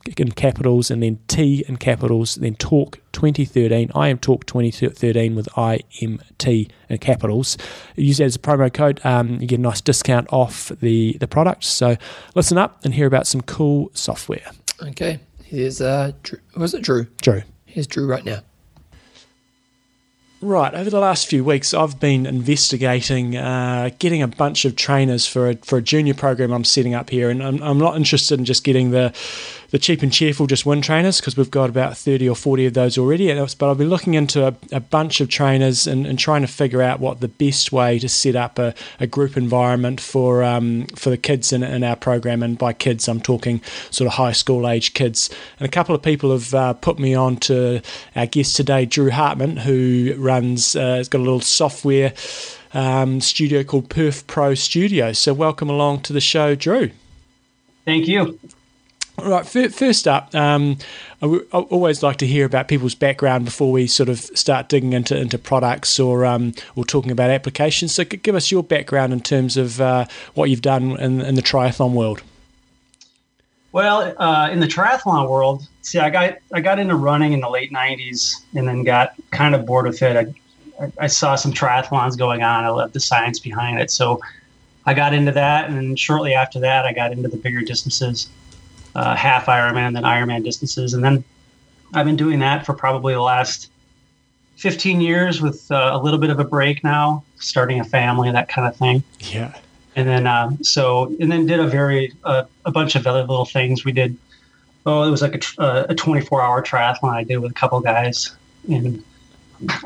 in capitals and then T in capitals, then Talk 2013. I am Talk 2013 with IMT in capitals. Use that as a promo code. Um, you get a nice discount off the, the product. So listen up and hear about some cool software. Okay, here's uh, Drew. Was it Drew? Drew. Here's Drew right now. Right, over the last few weeks, I've been investigating uh, getting a bunch of trainers for a, for a junior program I'm setting up here, and I'm, I'm not interested in just getting the the cheap and cheerful just win trainers because we've got about 30 or 40 of those already. But I'll be looking into a, a bunch of trainers and, and, trying to figure out what the best way to set up a, a group environment for um, for the kids in, in our program. And by kids, I'm talking sort of high school age kids. And a couple of people have uh, put me on to our guest today, Drew Hartman, who runs, uh, has got a little software um, studio called Perf Pro Studio. So welcome along to the show, Drew. Thank you. Right, first up, um, always like to hear about people's background before we sort of start digging into, into products or um, or talking about applications. So, give us your background in terms of uh, what you've done in, in the triathlon world. Well, uh, in the triathlon world, see, I got I got into running in the late '90s, and then got kind of bored with it. I, I saw some triathlons going on. I loved the science behind it, so I got into that. And shortly after that, I got into the bigger distances uh, half Ironman, then Ironman distances, and then I've been doing that for probably the last 15 years with uh, a little bit of a break now, starting a family, that kind of thing. Yeah. And then um, so and then did a very uh, a bunch of other little things. We did oh it was like a, uh, a 24 hour triathlon I did with a couple guys in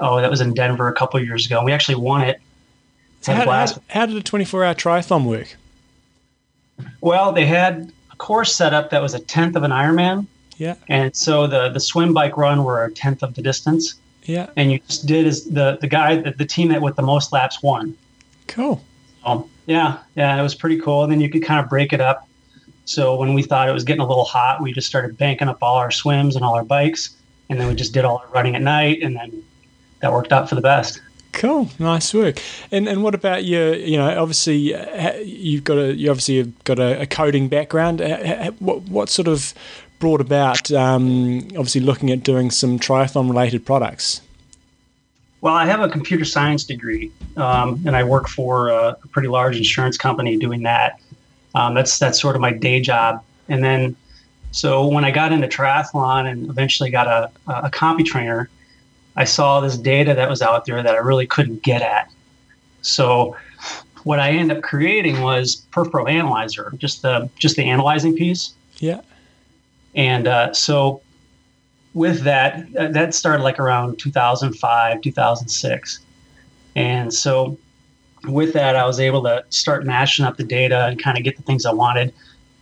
oh that was in Denver a couple years ago. And We actually won it. So how, how, how did a 24 hour triathlon work? Well, they had course setup that was a tenth of an Ironman. Yeah. And so the the swim bike run were a tenth of the distance. Yeah. And you just did is the the guy the, the team that with the most laps won. Cool. Um, yeah, yeah, it was pretty cool. And then you could kind of break it up. So when we thought it was getting a little hot, we just started banking up all our swims and all our bikes, and then we just did all our running at night, and then that worked out for the best. Cool, nice work. And and what about your? You know, obviously uh, you've got a you obviously have got a, a coding background. What what sort of brought about um, obviously looking at doing some triathlon related products? Well, I have a computer science degree, um, and I work for a pretty large insurance company doing that. Um, that's that's sort of my day job. And then, so when I got into triathlon and eventually got a, a CompuTrainer, I saw this data that was out there that I really couldn't get at. So what I ended up creating was PerfPro Analyzer, just the just the analyzing piece. Yeah. And uh, so with that, uh, that started like around 2005, 2006. And so with that, I was able to start mashing up the data and kind of get the things I wanted.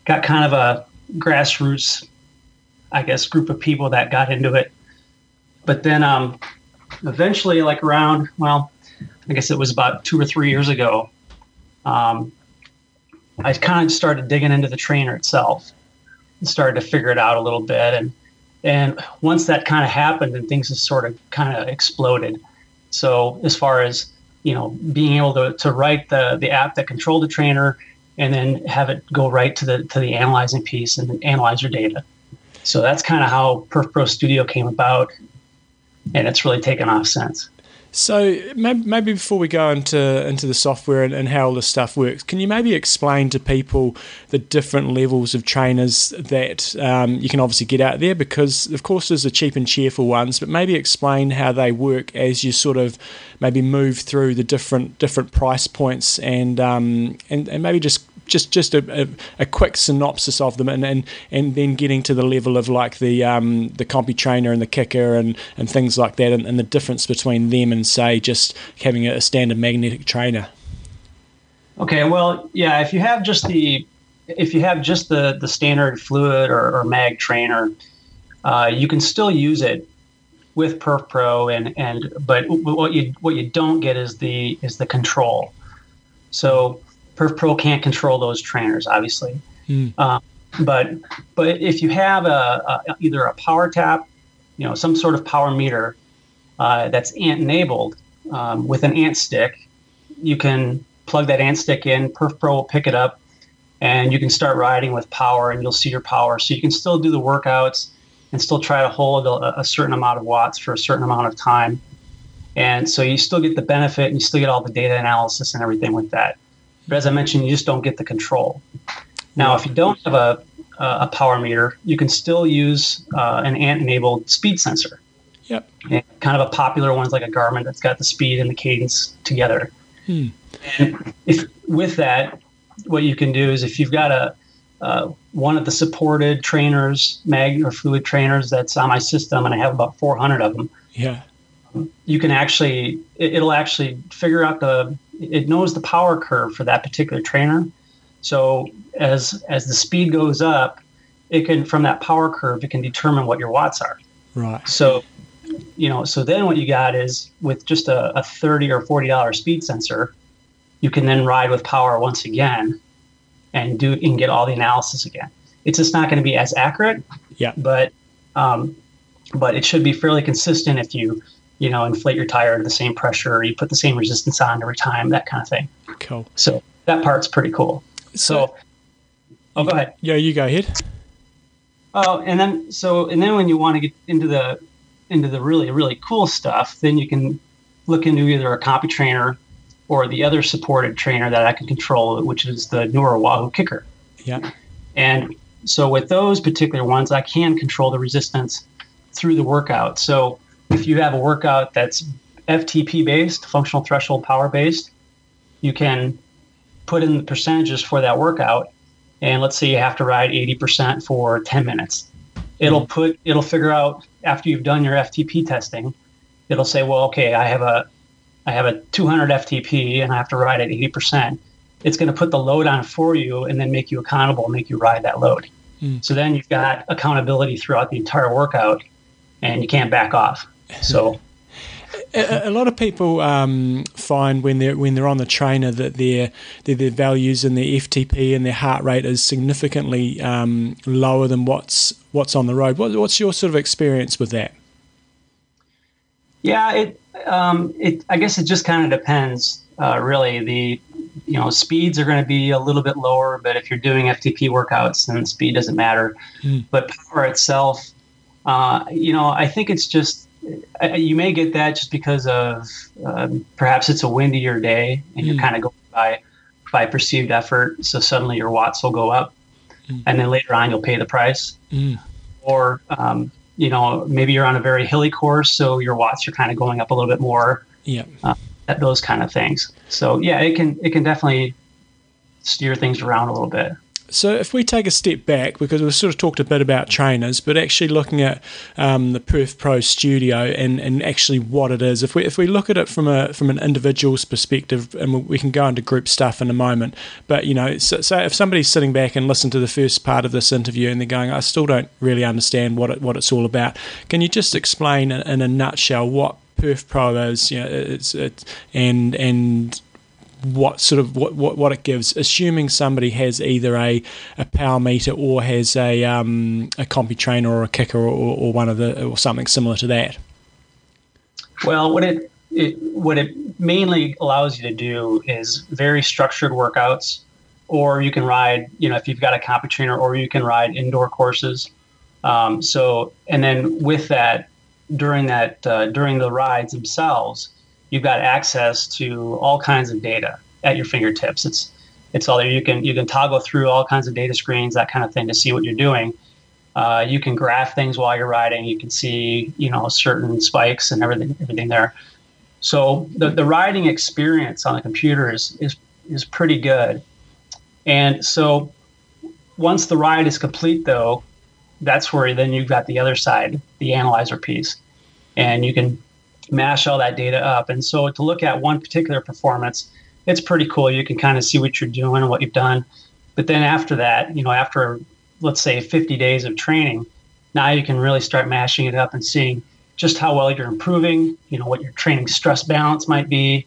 Got kind of a grassroots, I guess, group of people that got into it but then um, eventually, like around, well, I guess it was about two or three years ago, um, I kind of started digging into the trainer itself and started to figure it out a little bit. And and once that kind of happened, and things just sort of kind of exploded. So as far as you know, being able to, to write the the app that controlled the trainer, and then have it go right to the to the analyzing piece and analyze your data. So that's kind of how Perf Pro Studio came about and it's really taken off since. So maybe before we go into into the software and, and, how all this stuff works, can you maybe explain to people the different levels of trainers that um, you can obviously get out there? Because of course there's the cheap and cheerful ones, but maybe explain how they work as you sort of maybe move through the different different price points and um, and, and maybe just just just a, a, a, quick synopsis of them, and, and and then getting to the level of like the um, the CompuTrainer and the KICKR and, and things like that, and, and the difference between them and say just having a standard magnetic trainer. Okay, well, yeah, if you have just the if you have just the the standard fluid or, or mag trainer, uh, you can still use it with Perf Pro, and and but what you what you don't get is the is the control. So Perf Pro can't control those trainers, obviously. Mm. Um, but but if you have a, a, either a power tap, you know, some sort of power meter uh, that's ANT enabled um, with an ANT stick, you can plug that ANT stick in. Perf Pro will pick it up, and you can start riding with power, and you'll see your power. So you can still do the workouts and still try to hold a, a certain amount of watts for a certain amount of time. And so you still get the benefit, and you still get all the data analysis and everything with that. But as I mentioned, you just don't get the control. Now, if you don't have a, a power meter, you can still use uh, an ANT-enabled speed sensor. Yep. And kind of a popular one is like a Garmin that's got the speed and the cadence together. Hmm. And if with that, what you can do is if you've got a uh, one of the supported trainers, mag or fluid trainers that's on my system, and I have about 400 of them. Yeah. You can actually, it, will actually figure out the, it knows the power curve for that particular trainer. So as as the speed goes up, it can from that power curve, it can determine what your watts are. Right. So, you know, so then what you got is with just a, a 30 or 40 dollar speed sensor, you can then ride with power once again and do and get all the analysis again. It's just not going to be as accurate. Yeah. But um, but it should be fairly consistent if you you know inflate your tire to the same pressure, you put the same resistance on every time, that kind of thing. Cool. So that part's pretty cool. So, so oh, go ahead. Yeah, you go ahead. Oh, and then so and then when you want to get into the into the really really cool stuff, then you can look into either a CompuTrainer or the other supported trainer that I can control, which is the newer Wahoo KICKR. Yeah. And so with those particular ones, I can control the resistance through the workout. So if you have a workout that's FTP based, functional threshold power based, you can put in the percentages for that workout. And let's say you have to ride 80% for 10 minutes. It'll mm-hmm. put it'll figure out after you've done your FTP testing, it'll say, well, okay, I have a I have a 200 FTP and I have to ride at 80%, it's going to put the load on for you and then make you accountable, make you ride that load. Mm. So then you've got accountability throughout the entire workout and you can't back off. So a, a, lot of people um, find when they're when they're on the trainer that their their, their values and their FTP and their heart rate is significantly um, lower than what's what's on the road. What, what's your sort of experience with that? Yeah, it um, it, I guess it just kind of depends. Uh, really, the you know speeds are going to be a little bit lower, but if you're doing FTP workouts, then speed doesn't matter. Mm. But power itself, uh, you know, I think it's just you may get that just because of um, perhaps it's a windier day and mm. you're hmm. kind of going by by perceived effort, so suddenly your watts will go up, mm. and then later on you'll pay the price. Hmm. Or um, you know, maybe you're on a very hilly course, so your watts are kind of going up a little bit more. Yeah. Uh, those kind of things. So yeah, it can it can definitely steer things around a little bit. So, if we take a step back, because we've sort of talked a bit about trainers, but actually looking at um, the Perf Pro Studio and, and actually what it is, if we if we look at it from a from an individual's perspective, and we can go into group stuff in a moment, but you know, so, so if somebody's sitting back and listen to the first part of this interview and they're going, I still don't really understand what it, what it's all about, can you just explain in, in a nutshell what Perf Pro is, you know, it's, it's and and what sort of what, what, what it gives, assuming somebody has either a, a power meter or has a um, a CompuTrainer or a KICKR or, or one of the or something similar to that. Well, what it, it what it mainly allows you to do is very structured workouts, or you can ride, you know, if you've got a CompuTrainer, or you can ride indoor courses. Um, so, and then with that, during that uh, during the rides themselves, you've got access to all kinds of data at your fingertips. It's it's all there. You can you can toggle through all kinds of data screens, that kind of thing, to see what you're doing. Uh, you can graph things while you're riding. You can see you know certain spikes and everything everything there. So the, the riding experience on the computer is is is pretty good. And so once the ride is complete, though, that's where then you've got the other side, the analyzer piece, and you can mash all that data up. And so to look at one particular performance, it's pretty cool. You can kind of see what you're doing and what you've done. But then after that, you know, after let's say 50 days of training, now you can really start mashing it up and seeing just how well you're improving. You know what your training stress balance might be,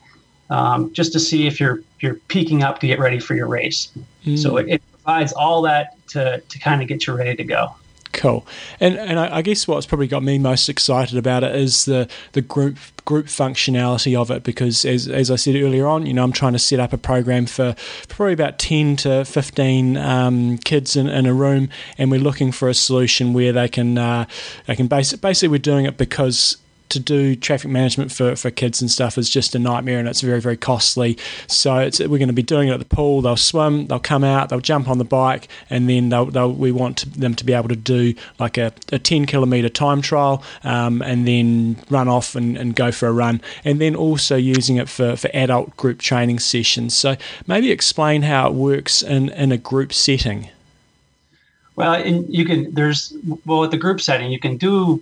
um, just to see if you're you're peaking up to get ready for your race. Mm. So it, it provides all that to to kind of get you ready to go. Cool, and and I, I, guess what's probably got me most excited about it is the the group group functionality of it because as as I said earlier on, you know, I'm trying to set up a program for probably about ten to fifteen um, kids in, in a room, and we're looking for a solution where they can uh, they can basic, basically we're doing it because to do traffic management for, for kids and stuff is just a nightmare and it's very, very costly. So we're going to be doing it at the pool. They'll swim, they'll come out, they'll jump on the bike, and then they'll, they'll, we want them to be able to do like a, a 10 kilometre time trial um, and then run off and, and go for a run. And then also using it for, for adult group training sessions. So maybe explain how it works in, in a group setting. Well, and you can there's well at the group setting you can do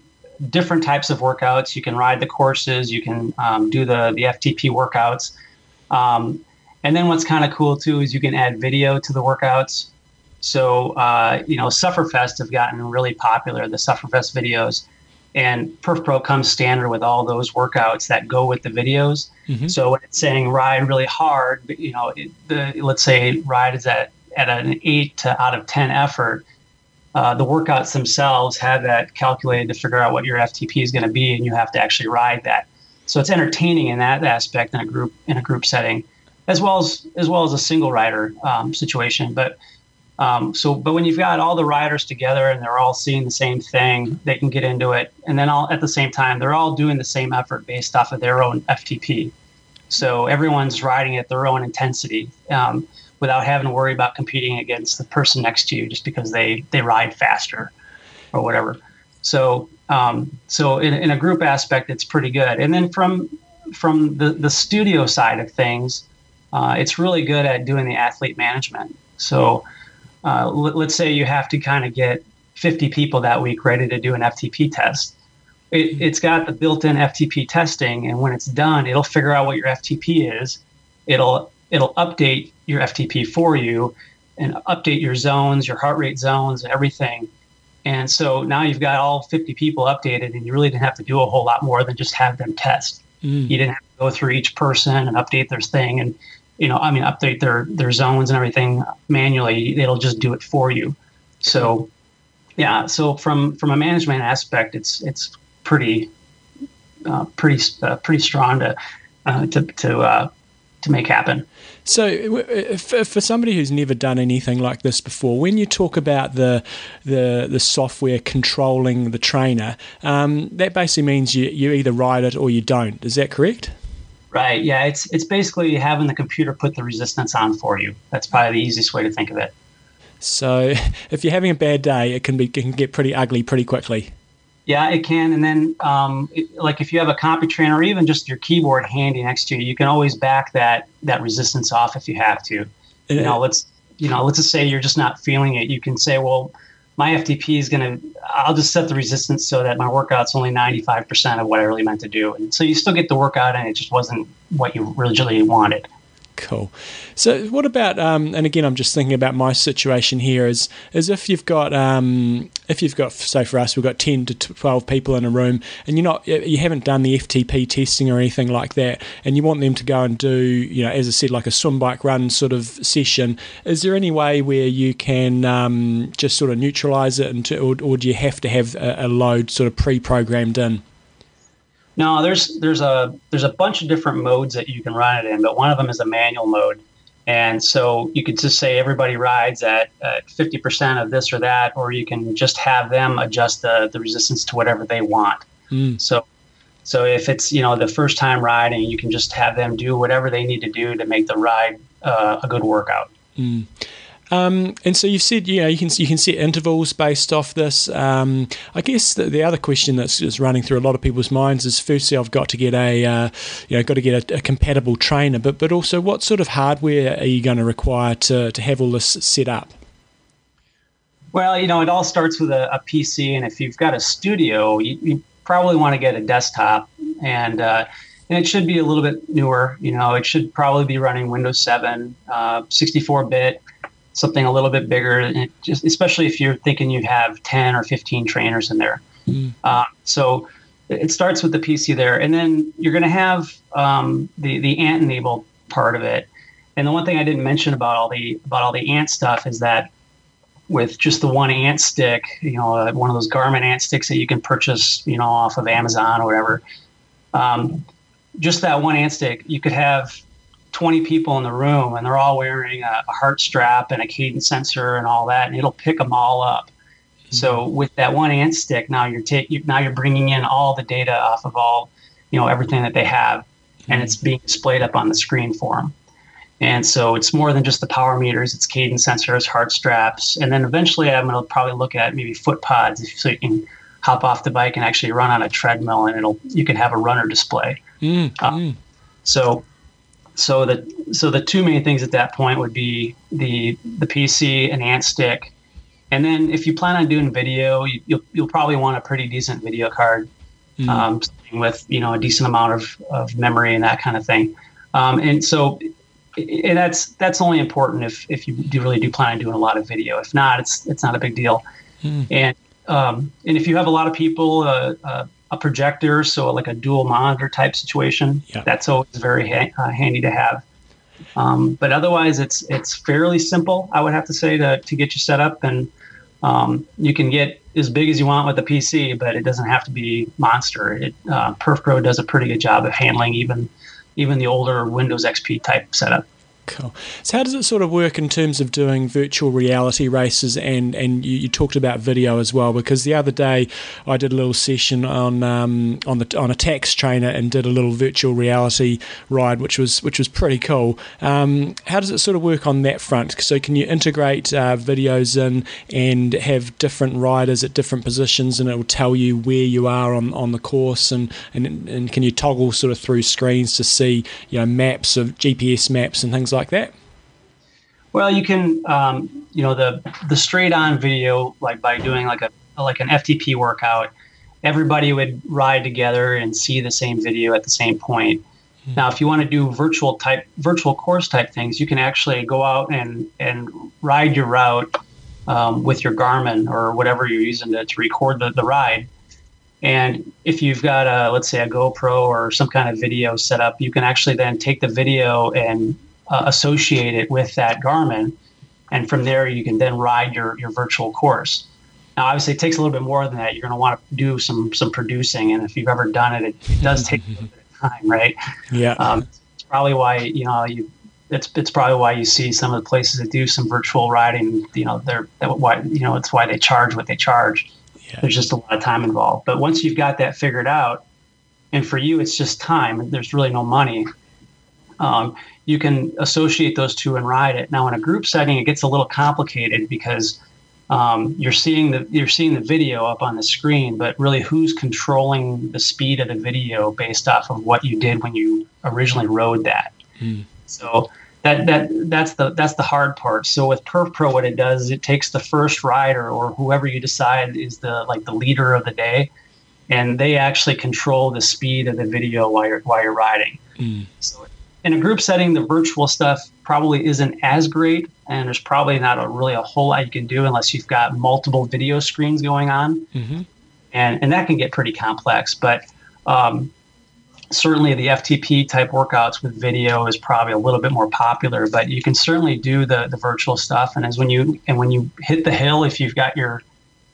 different types of workouts. You can ride the courses. You can um, do the the FTP workouts. Um, and then what's kind of cool too is you can add video to the workouts. So uh, you know, Sufferfest have gotten really popular. The Sufferfest videos, and Perf Pro comes standard with all those workouts that go with the videos. Mm-hmm. So when it's saying ride really hard, you know, it, the, let's say ride is at at an eight to out of ten effort. Uh, the workouts themselves have that calculated to figure out what your FTP is going to be, and you have to actually ride that. So it's entertaining in that aspect in a group in a group setting, as well as as well as a single rider um, situation. But um, so, but when you've got all the riders together and they're all seeing the same thing, they can get into it, and then all at the same time they're all doing the same effort based off of their own FTP. So everyone's riding at their own intensity. Um, without having to worry about competing against the person next to you just because they they ride faster or whatever. So um, so in, in a group aspect, it's pretty good. And then from from the the studio side of things, uh, it's really good at doing the athlete management. So uh, let, let's say you have to kind of get 50 people that week ready to do an FTP test. It, it's got the built-in FTP testing, and when it's done, it'll figure out what your FTP is. It'll it'll update your FTP for you and update your zones, your heart rate zones, everything. And so now you've got all 50 people updated, and you really didn't have to do a whole lot more than just have them test. Mm. You didn't have to go through each person and update their thing, and you know, I mean, update their their zones and everything manually. It'll just do it for you. So, yeah. So from from a management aspect, it's it's pretty uh, pretty uh, pretty strong to uh, to to uh, to make happen. So, for, for somebody who's never done anything like this before, when you talk about the the, the software controlling the trainer, um, that basically means you, you either ride it or you don't. Is that correct? Right. Yeah. It's it's basically having the computer put the resistance on for you. That's probably the easiest way to think of it. So, if you're having a bad day, it can be it can get pretty ugly pretty quickly. Yeah, it can. And then, um, it, like if you have a CompuTrain or even just your keyboard handy next to you, you can always back that that resistance off if you have to. You know, let's you know, let's just say you're just not feeling it. You can say, well, my FTP is going to. I'll just set the resistance so that my workout's only 95% of what I really meant to do, and so you still get the workout, and it just wasn't what you really wanted. Cool. So, what about? Um, and again, I'm just thinking about my situation here. Is is if you've got, um, if you've got, say for us, we've got ten to twelve people in a room, and you're not, you haven't done the FTP testing or anything like that, and you want them to go and do, you know, as I said, like a swim bike run sort of session. Is there any way where you can um, just sort of neutralize it, into, or, or do you have to have a, a load sort of pre-programmed in? No, there's there's a there's a bunch of different modes that you can run it in, but one of them is a manual mode. And so you could just say everybody rides at, at 50% of this or that, or you can just have them adjust the, the resistance to whatever they want. Mm. So so if it's you know the first time riding, you can just have them do whatever they need to do to make the ride uh, a good workout. Mm. Um, and so you've said, you know, you can you can set intervals based off this. Um, I guess the, the, other question that's running through a lot of people's minds is, firstly, I've got to get a, uh, you know, got to get a, a, compatible trainer, but but also, what sort of hardware are you going to require to to have all this set up? Well, you know, it all starts with a, a PC, and if you've got a studio, you, you probably want to get a desktop, and uh, and it should be a little bit newer. You know, it should probably be running Windows 7, uh, 64 bit something a little bit bigger, just especially if you're thinking you have 10 or 15 trainers in there. Mm. Uh, so it starts with the PC there, and then you're going to have um, the the ANT enabled part of it. And the one thing I didn't mention about all the about all the ANT stuff is that with just the one ANT stick, you know, uh, one of those Garmin ANT sticks that you can purchase, you know, off of Amazon or whatever. Um, just that one ANT stick, you could have 20 people in the room and they're all wearing a, a heart strap and a cadence sensor and all that, and it'll pick them all up. Mm-hmm. So with that one ANT stick, now you're taking now you're bringing in all the data off of all, you know, everything that they have, mm-hmm. and it's being displayed up on the screen for them. And so it's more than just the power meters; it's cadence sensors, heart straps, and then eventually I'm going to probably look at maybe foot pods, so you can hop off the bike and actually run on a treadmill, and it'll you can have a runner display. Mm-hmm. Uh, so so the so the two main things at that point would be the the PC and ANT stick, and then if you plan on doing video, you, will you'll probably want a pretty decent video card mm. um, with you know a decent amount of, of memory and that kind of thing. Um, and so and that's that's only important if, if you do really do plan on doing a lot of video. If not, it's it's not a big deal. Mm. And um, and if you have a lot of people, uh, uh, a projector, so like a dual monitor type situation, yeah. that's always very ha- uh, handy to have. Um, but otherwise, it's it's fairly simple. I would have to say to to get you set up, and um, you can get as big as you want with the PC, but it doesn't have to be monster. It uh, PerfPRO does a pretty good job of handling even even the older Windows XP type setup. Cool. So, how does it sort of work in terms of doing virtual reality races? And and you, you talked about video as well, because the other day I did a little session on um, on the on a Tacx trainer and did a little virtual reality ride, which was which was pretty cool. Um, how does it sort of work on that front? So, can you integrate uh, videos in and have different riders at different positions, and it will tell you where you are on, on the course, and, and and can you toggle sort of through screens to see you know maps of GPS maps and things like like that? Well, you can, um, you know, the the straight on video, like by doing like a like an FTP workout, everybody would ride together and see the same video at the same point. Mm-hmm. Now, if you want to do virtual type virtual course type things, you can actually go out and and ride your route um, with your Garmin or whatever you're using to, to record the, the ride. And if you've got a, let's say a GoPro or some kind of video set up, you can actually then take the video and uh, associate it with that Garmin. And from there, you can then ride your, your virtual course. Now, obviously, it takes a little bit more than that. You're going to want to do some some producing, and if you've ever done it, it, it does take a little bit of time, right? Yeah. Um, it's probably why you know you. It's it's probably why you see some of the places that do some virtual riding. You know, they're that why you know it's why they charge what they charge. Yeah. There's just a lot of time involved. But once you've got that figured out, and for you, it's just time. There's really no money. Um, you can associate those two and ride it. Now, in a group setting, it gets a little complicated because um, you're seeing the you're seeing the video up on the screen, but really, who's controlling the speed of the video based off of what you did when you originally rode that? Mm. So that that that's the that's the hard part. So with PerfPRO, what it does is it takes the first rider or whoever you decide is the like the leader of the day, and they actually control the speed of the video while you're while you're riding. Mm. So in a group setting, the virtual stuff probably isn't as great, and there's probably not a really a whole lot you can do unless you've got multiple video screens going on, mm-hmm. and and that can get pretty complex. But um, certainly, the FTP type workouts with video is probably a little bit more popular. But you can certainly do the the virtual stuff, and as when you and when you hit the hill, if you've got your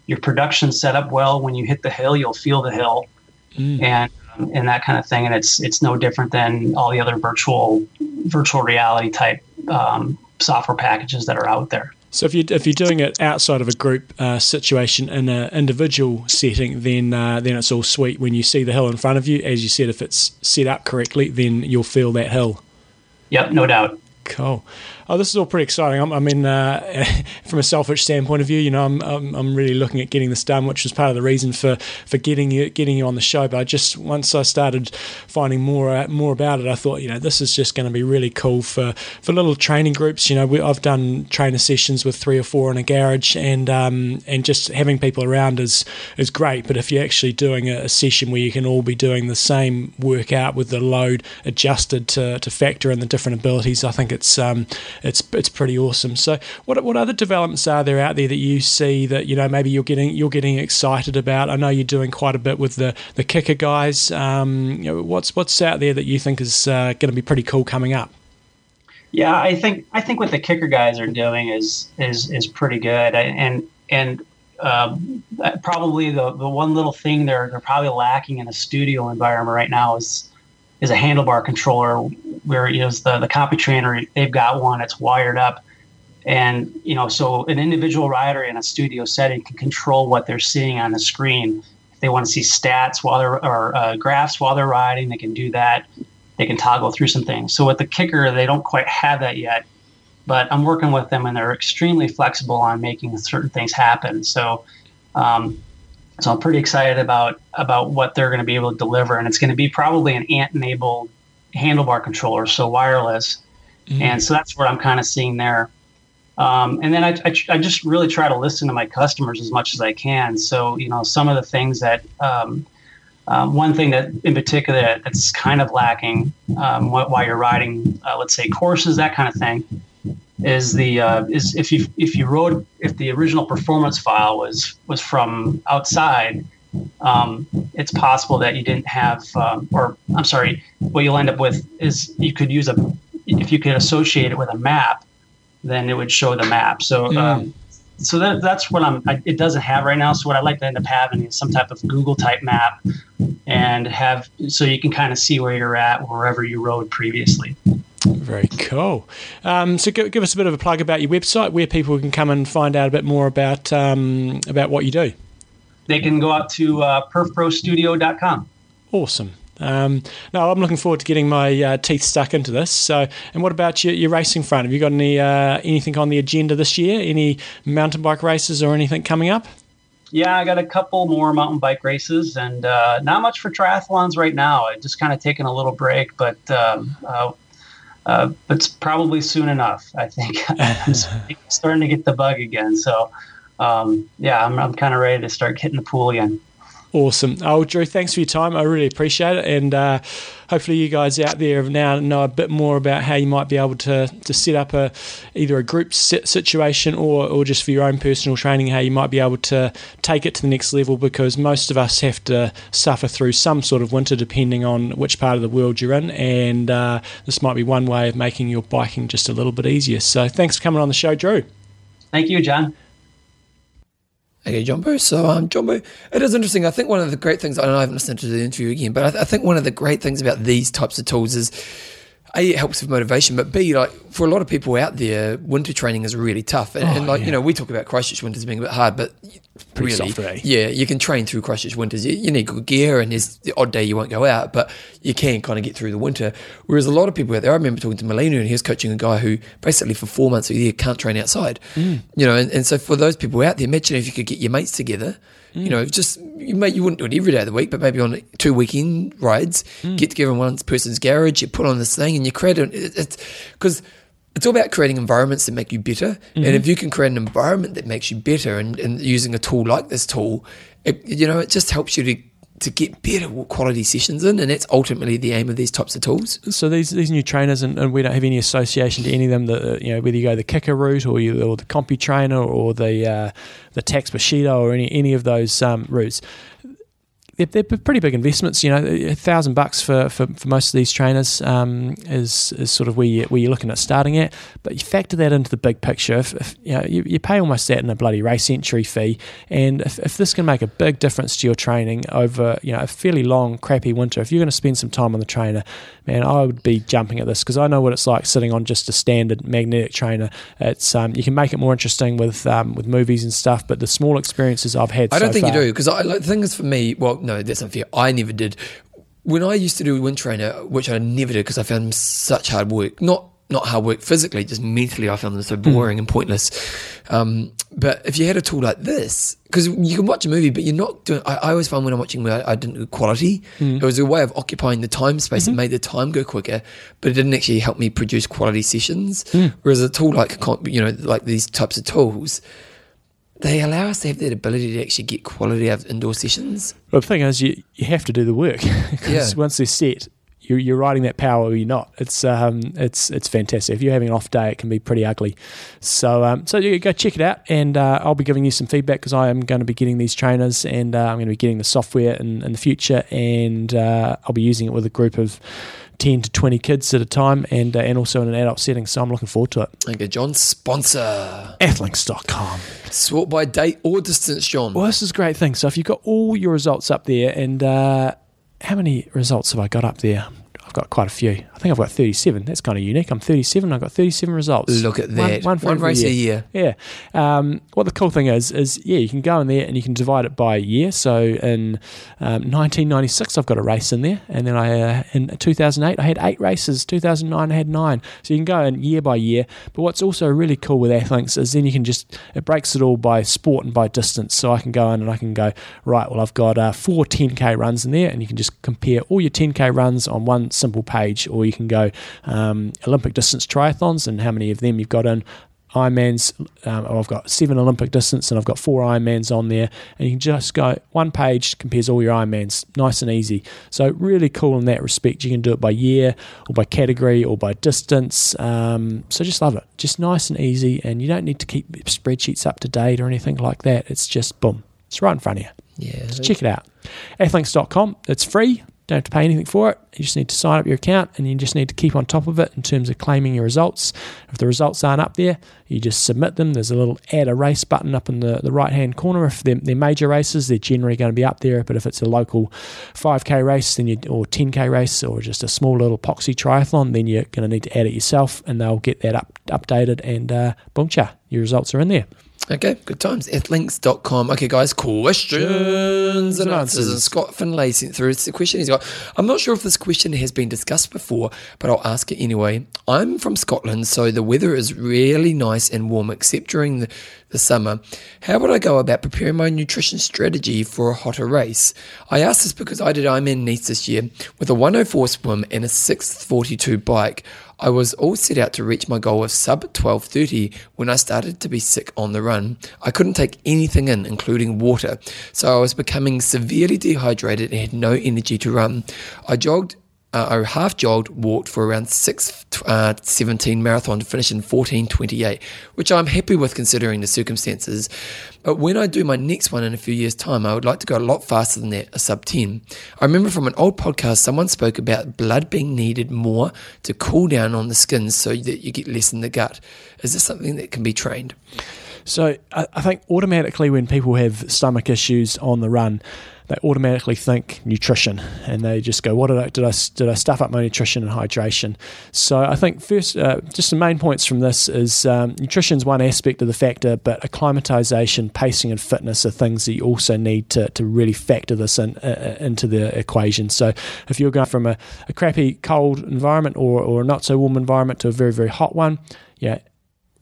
your production set up well, when you hit the hill, you'll feel the hill, mm. and and that kind of thing. And it's it's no different than all the other virtual virtual reality type um, software packages that are out there. So if you if you're doing it outside of a group uh, situation in an individual setting, then uh, then it's all sweet. When you see the hill in front of you, as you said, if it's set up correctly, then you'll feel that hill. Yep, no doubt. Cool. Oh, this is all pretty exciting. I'm, i mean, uh, from a selfish standpoint of view, you know, I'm, I'm, I'm really looking at getting this done, which was part of the reason for, for getting you getting you on the show. But I just once I started finding more uh, more about it, I thought, you know, this is just going to be really cool for, for little training groups. You know, we, I've done trainer sessions with three or four in a garage, and um, and just having people around is is great. But if you're actually doing a, a session where you can all be doing the same workout with the load adjusted to, to factor in the different abilities, I think it's um, it's it's pretty awesome. So, what what other developments are there out there that you see that you know maybe you're getting you're getting excited about? I know you're doing quite a bit with the the KICKR guys. Um, you know, what's what's out there that you think is uh, going to be pretty cool coming up? Yeah, I think I think what the KICKR guys are doing is is is pretty good, and and um, probably the the one little thing they're they're probably lacking in a studio environment right now is is a handlebar controller where you know the the CompuTrainer. They've got one it's wired up. And you know so an individual rider in a studio setting can control what they're seeing on the screen. If they want to see stats while they're or uh, graphs while they're riding they can do that. They can toggle through some things. So with the KICKR they don't quite have that yet but i'm working with them and they're extremely flexible on making certain things happen. So um, so I'm pretty excited about about what they're going to be able to deliver, and it's going to be probably an ANT-enabled handlebar controller, so wireless. Mm-hmm. And so that's what I'm kind of seeing there. Um, and then I, I, I, just really try to listen to my customers as much as I can. So, you know, some of the things that, um, um, one thing that in particular that's kind of lacking um, while you're riding, uh, let's say courses, that kind of thing, is the uh, is if you if you rode if the original performance file was was from outside, um, it's possible that you didn't have, um, or I'm sorry, what you'll end up with is you could use a, if you could associate it with a map, then it would show the map. So, mm. um, so that, that's what I'm, I, it doesn't have right now. So what I'd like to end up having is some type of Google type map and have, so you can kind of see where you're at wherever you rode previously. Very cool. Um, so give, give, us a bit of a plug about your website, where people can come and find out a bit more about um, about what you do they can go out to uh, perfprostudio.com. Awesome. Um, no, I'm looking forward to getting my uh, teeth stuck into this. So, and what about your, your racing front? Have you got any uh, anything on the agenda this year? Any mountain bike races or anything coming up? Yeah, I got a couple more mountain bike races, and uh, not much for triathlons right now. I just kind of taking a little break, but um, uh, but it's probably soon enough. I think I'm starting to get the bug again. So um, yeah, I'm, I'm kind of ready to start hitting the pool again. Awesome. Oh, Drew, thanks for your time. I really appreciate it. And uh, hopefully, you guys out there now know a bit more about how you might be able to, to set up a either a group situation or, or just for your own personal training, how you might be able to take it to the next level because most of us have to suffer through some sort of winter depending on which part of the world you're in. And uh, this might be one way of making your biking just a little bit easier. So, thanks for coming on the show, Drew. Thank you, John. Okay, Jumbo. So, um, Jumbo, it is interesting. I think one of the great things, I know I haven't listened to the interview again, but I, th- I think one of the great things about these types of tools is a, it helps with motivation, but B, like for a lot of people out there, winter training is really tough. And, oh, and like, yeah. you know, we talk about Christchurch winters being a bit hard, but Pretty really, soft, eh? yeah, you can train through Christchurch winters. You, you, need good gear, and there's the odd day you won't go out, but you can kind of get through the winter. Whereas a lot of people out there, I remember talking to Melina, and he was coaching a guy who basically for four months a year can't train outside. Mm. You know, and, and so for those people out there, imagine if you could get your mates together Mm. You know, just you may you wouldn't do it every day of the week, but maybe on two weekend rides, mm. get together in one person's garage, you put on this thing, and you create it. It's because it's all about creating environments that make you better. Mm-hmm. And if you can create an environment that makes you better, and, and using a tool like this tool, it, you know, it just helps you to to get better quality sessions in, and that's ultimately the aim of these types of tools. So these these new trainers, and, and we don't have any association to any of them. That you know, whether you go the KICKR route or you or the CompuTrainer or the uh, the Tacx Bushido or any any of those um, routes, they're, they're, pretty big investments. You know, a thousand bucks for, for, for, most of these trainers um, is is sort of where you, where you're looking at starting at. But you factor that into the big picture. If, if you know, you, you, pay almost that in a bloody race entry fee, and if, if this can make a big difference to your training over you know a fairly long crappy winter, if you're going to spend some time on the trainer, man, I would be jumping at this because I know what it's like sitting on just a standard magnetic trainer. It's um, you can make it more interesting with um, with movies and stuff, but the small experiences I've had. I don't so think far, you do because the thing is for me, well, no, that's unfair. I never did. When I used to do wind trainer, which I never did because I found them such hard work, not not hard work physically, just mentally, I found them so boring mm. and pointless. Um, but if you had a tool like this, because you can watch a movie, but you're not doing. I, I always find when I'm watching, I, I didn't do quality. Mm. It was a way of occupying the time space. Mm-hmm. It made the time go quicker, but it didn't actually help me produce quality sessions. Mm. Whereas a tool like you know, like these types of tools they allow us to have that ability to actually get quality out of indoor sessions. Well, the thing is, you, you have to do the work because yeah. once they're set, you're, you're riding that power or you're not. It's um, it's it's fantastic. If you're having an off day, it can be pretty ugly. So um, so you go check it out, and uh, I'll be giving you some feedback because I am going to be getting these trainers, and uh, I'm going to be getting the software in, in the future, and uh, I'll be using it with a group of 10 to 20 kids at a time and uh, and also in an adult setting. So I'm looking forward to it. Thank you, John. Sponsor. Athlinks.com. Sort by date or distance, John. Well, this is a great thing. So if you've got all your results up there and uh, how many results have I got up there? I've got quite a few. I think I've got 37. That's kind of unique. I'm 37. I've got 37 results. Look at that. One, one, one race year. a year. Yeah. Um, what the cool thing is, is, yeah, you can go in there and you can divide it by year. So in um, 1996, I've got a race in there. And then I uh, in 2008, I had eight races. 2009, I had nine. So you can go in year by year. But what's also really cool with Athlinks is then you can just, it breaks it all by sport and by distance. So I can go in and I can go, right, well, I've got uh, four 10K runs in there. And you can just compare all your 10K runs on one simple page, or you can go um, Olympic distance triathlons and how many of them you've got in Ironmans. Um, I've got seven Olympic distance and I've got four Ironmans on there. And you can just go one page compares all your Ironmans, nice and easy. So really cool in that respect. You can do it by year or by category or by distance. Um, so just love it. Just nice and easy, and you don't need to keep spreadsheets up to date or anything like that. It's just boom, it's right in front of you. Yeah. So check it out. Athlinks.com. It's free. Don't have to pay anything for it. You just need to sign up your account and you just need to keep on top of it in terms of claiming your results. If the results aren't up there, you just submit them. There's a little add a race button up in the, the right hand corner. If they're, they're, major races, they're generally going to be up there. But if it's a local 5K race then you, or 10K race or just a small little poxy triathlon, then you're going to need to add it yourself and they'll get that up updated and uh, boom cha, your results are in there. Okay, good times. Athlinks.com. Okay, guys, questions and answers. And Scott Finlay sent through the question he's got. I'm not sure if this question has been discussed before, but I'll ask it anyway. I'm from Scotland, so the weather is really nice and warm, except during the, the summer. How would I go about preparing my nutrition strategy for a hotter race? I asked this because I did Ironman Nice this year with a 104 swim and a 642 bike. I was all set out to reach my goal of sub 1230 when I started to be sick on the run. I couldn't take anything in, including water, so I was becoming severely dehydrated and had no energy to run. I jogged uh, I half jogged, walked for around 6 uh, 17 marathon to finish in 14.28, which I'm happy with considering the circumstances. But when I do my next one in a few years' time, I would like to go a lot faster than that, a sub 10. I remember from an old podcast, someone spoke about blood being needed more to cool down on the skin so that you get less in the gut. Is this something that can be trained? So I, I think automatically when people have stomach issues on the run, they automatically think nutrition and they just go, "What did I did I did I stuff up my nutrition and hydration?" So I think first, uh, just the main points from this is um, nutrition is one aspect of the factor, but acclimatization, pacing, and fitness are things that you also need to, to really factor this in uh, uh, into the equation. So if you're going from a, a crappy cold environment or or a not so warm environment to a very very hot one, yeah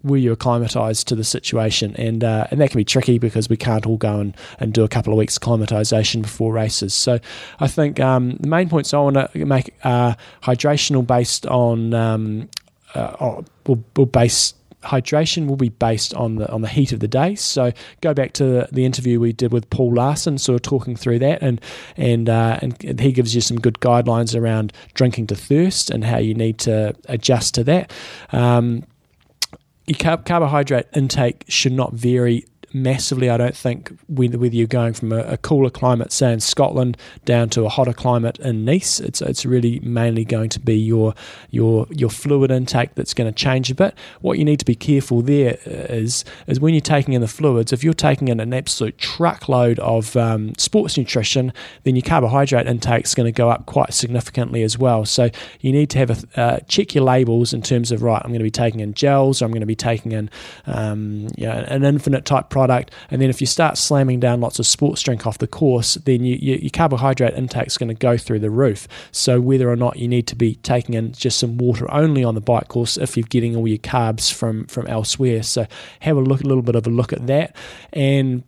were you acclimatized to the situation? And uh, and that can be tricky because we can't all go and, and do a couple of weeks acclimatization before races. So I think um, the main points I want to make are hydrational based on um, uh, will, will base hydration will be based on the on the heat of the day. So go back to the, the interview we did with Paul Laursen, sort of talking through that, and and uh, and he gives you some good guidelines around drinking to thirst and how you need to adjust to that. Um, your carb- carbohydrate intake should not vary massively, I don't think, whether, you're going from a, a, cooler climate, say in Scotland, down to a hotter climate in Nice. It's it's really mainly going to be your your your fluid intake that's going to change a bit. What you need to be careful there is is when you're taking in the fluids. If you're taking in an absolute truckload of um, sports nutrition, then your carbohydrate intake is going to go up quite significantly as well. So you need to have a uh, check your labels in terms of right. I'm going to be taking in gels, or I'm going to be taking in um, you know, an infinite type product product. And then if you start slamming down lots of sports drink off the course, then you, you, your carbohydrate intake is going to go through the roof. So whether or not you need to be taking in just some water only on the bike course, if you're getting all your carbs from from elsewhere, so have a look, a little bit of a look at that, and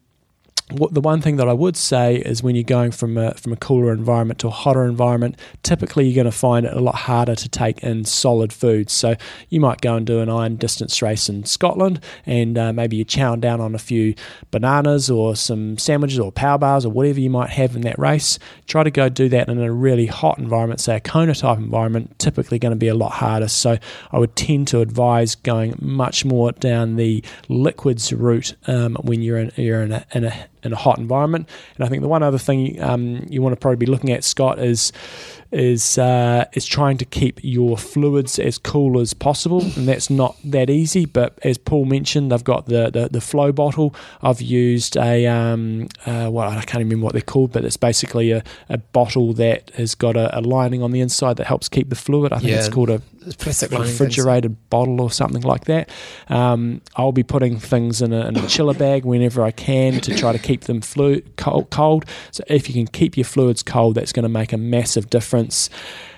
the one thing that I would say is when you're going from a, from a cooler environment to a hotter environment, typically you're going to find it a lot harder to take in solid foods. So you might go and do an iron distance race in Scotland, and uh, maybe you chow down on a few bananas or some sandwiches or power bars or whatever you might have in that race. Try to go do that in a really hot environment, say a Kona type environment. Typically going to be a lot harder. So I would tend to advise going much more down the liquids route um, when you're in you're in a, in a in a hot environment. And I think the one other thing um, you want to probably be looking at, Scott, is is uh, is trying to keep your fluids as cool as possible, and that's not that easy. But as Paul mentioned, they've got the the, the flow bottle. I've used a um, uh, well, I can't remember what they're called, but it's basically a, a bottle that has got a, a lining on the inside that helps keep the fluid. I think yeah, it's called a refrigerated bottle or something like that. Um, I'll be putting things in a, in a, chiller bag whenever I can to try to keep them flu- cold, cold. So if you can keep your fluids cold, that's going to make a massive difference.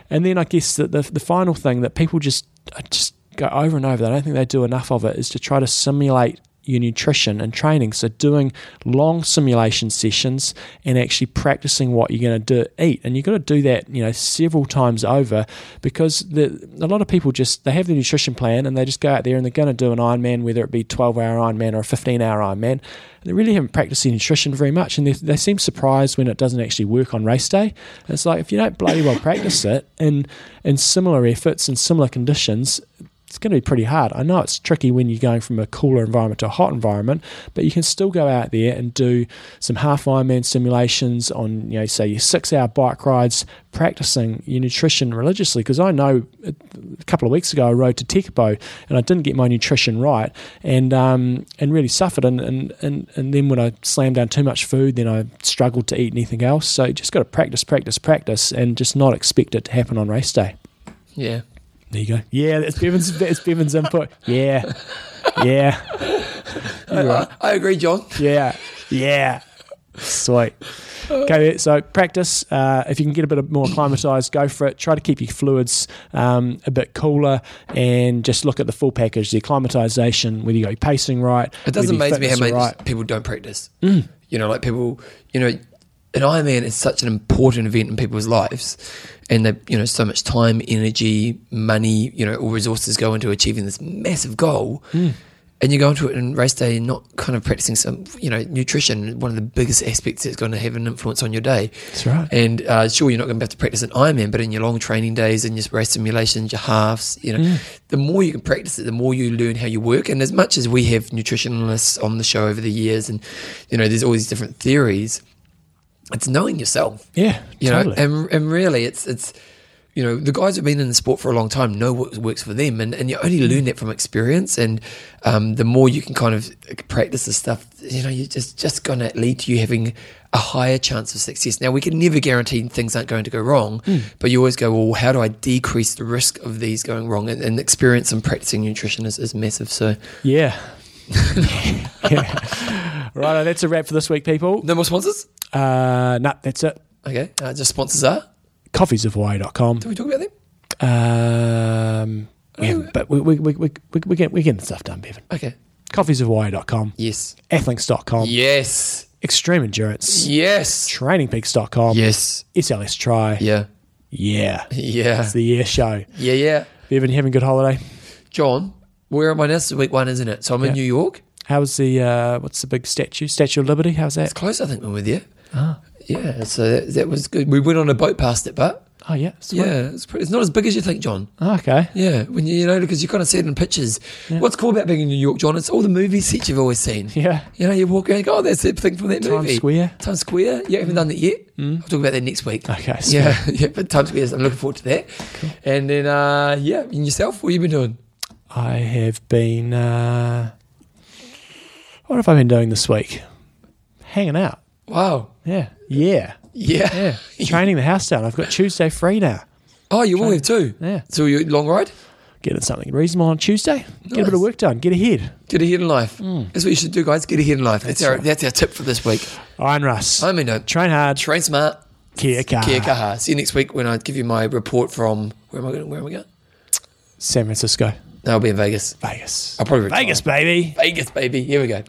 And then I guess that the, the final thing that people just uh, just go over and over, I don't think they do enough of it, is to try to simulate your nutrition and training. So doing long simulation sessions and actually practicing what you're going to do, eat, and you've got to do that, you know, several times over because the, a lot of people just they have their nutrition plan and they just go out there and they're going to do an Ironman, whether it be 12 hour Ironman or a 15 hour Ironman. They really haven't practiced their nutrition very much, and they, they seem surprised when it doesn't actually work on race day. It's like if you don't bloody well practice it in in similar efforts and similar conditions, it's going to be pretty hard. I know it's tricky when you're going from a cooler environment to a hot environment, but you can still go out there and do some half Ironman simulations on, you know, say your six hour bike rides, practicing your nutrition religiously. Because I know a couple of weeks ago I rode to Tekapo and I didn't get my nutrition right and um, and really suffered. And, and, and, and then when I slammed down too much food, then I struggled to eat anything else. So you just got to practice, practice, practice, and just not expect it to happen on race day. Yeah. There you go. Yeah, that's Bevan's. That's Bevan's input. Yeah, yeah, I, I agree, John. yeah, yeah. Sweet. Okay, so practice. Uh, if you can get a bit more acclimatized, go for it. Try to keep your fluids um, a bit cooler, and just look at the full package: the acclimatization, whether you got your pacing right. It doesn't amaze me how many right. people don't practice. You know, like people, you know, an Ironman is such an important event in people's lives, and they, you know, so much time, energy, money, you know, all resources go into achieving this massive goal. And you go into it in race day and not kind of practicing some, you know, nutrition, one of the biggest aspects that's going to have an influence on your day. That's right. And uh, sure, you're not going to have to practice an Ironman, but in your long training days and your race simulations, your halves, you know, Mm. the more you can practice it, the more you learn how you work. And as much as we have nutritionalists on the show over the years, and you know, there's all these different theories, it's knowing yourself. Yeah, You totally. know, and and really, it's it's you know the guys who've been in the sport for a long time know what works for them, and, and you only Mm. learn that from experience. And um, the more you can kind of practice this stuff, you know, you're just just going to lead to you having a higher chance of success. Now, we can never guarantee things aren't going to go wrong, Mm. but you always go, well, how do I decrease the risk of these going wrong? And, and experience and practicing nutrition is, is massive. So, yeah. yeah. Right, that's a wrap for this week, people. no more sponsors. Uh, nah, that's it. Okay, uh, just sponsors are. Coffeesofhawaii.com. Did we talk about them? Um, we haven't, but we, we, we, we, we, we get, we're getting the stuff done, Bevan. Okay. Coffeesofhawaii.com. Yes. Athlinks.com. Yes. Extreme Endurance. Yes. TrainingPeaks.com. Yes. SLS Try. Yeah. Yeah. Yeah. It's the year show. Yeah, yeah. Bevan, you having a good holiday? John, where am I now? This is week one, isn't it? So I'm in New York. How's the, uh, what's the big statue? Statue of Liberty? How's that? It's close, I think, when we're there. Ah. Yeah, so that, that was good. We went on a boat past it, but Oh, yeah. Sweet. yeah, it's, pretty, it's not as big as you think, John. Oh, okay. Yeah, when you, you know, because you kind of see it in pictures. What's cool about being in New York, John? It's all the movie sets you've always seen. Yeah. You know, you walk around and go, oh, that's that thing from that movie. Times movie. Square. Times Square. You haven't done that yet. I'll talk about that next week. Okay. Sweet. Yeah, yeah, but Times Square, I'm looking forward to that. Cool. And then, uh, yeah, and yourself, what have you been doing? I have been. Uh, what have I been doing this week? Hanging out. Wow. Yeah. Yeah. Yeah. Yeah. Training the house down. I've got Tuesday free now. Oh, you will have too. Yeah. So you long ride? Getting something reasonable on Tuesday. Get a bit of work done. Get ahead. Get ahead in life. Hmm. That's what you should do, guys. Get ahead in life. That's, That's our right. that's our tip for this week. Iron Russ. I mean, no, Train hard. train smart. Kia kaha. Kia kaha. See you next week when I give you my report from where am I going? Where am I going? San Francisco. No, I'll be in Vegas. Vegas. I'll probably retire. Vegas, baby. Vegas, baby. Here we go.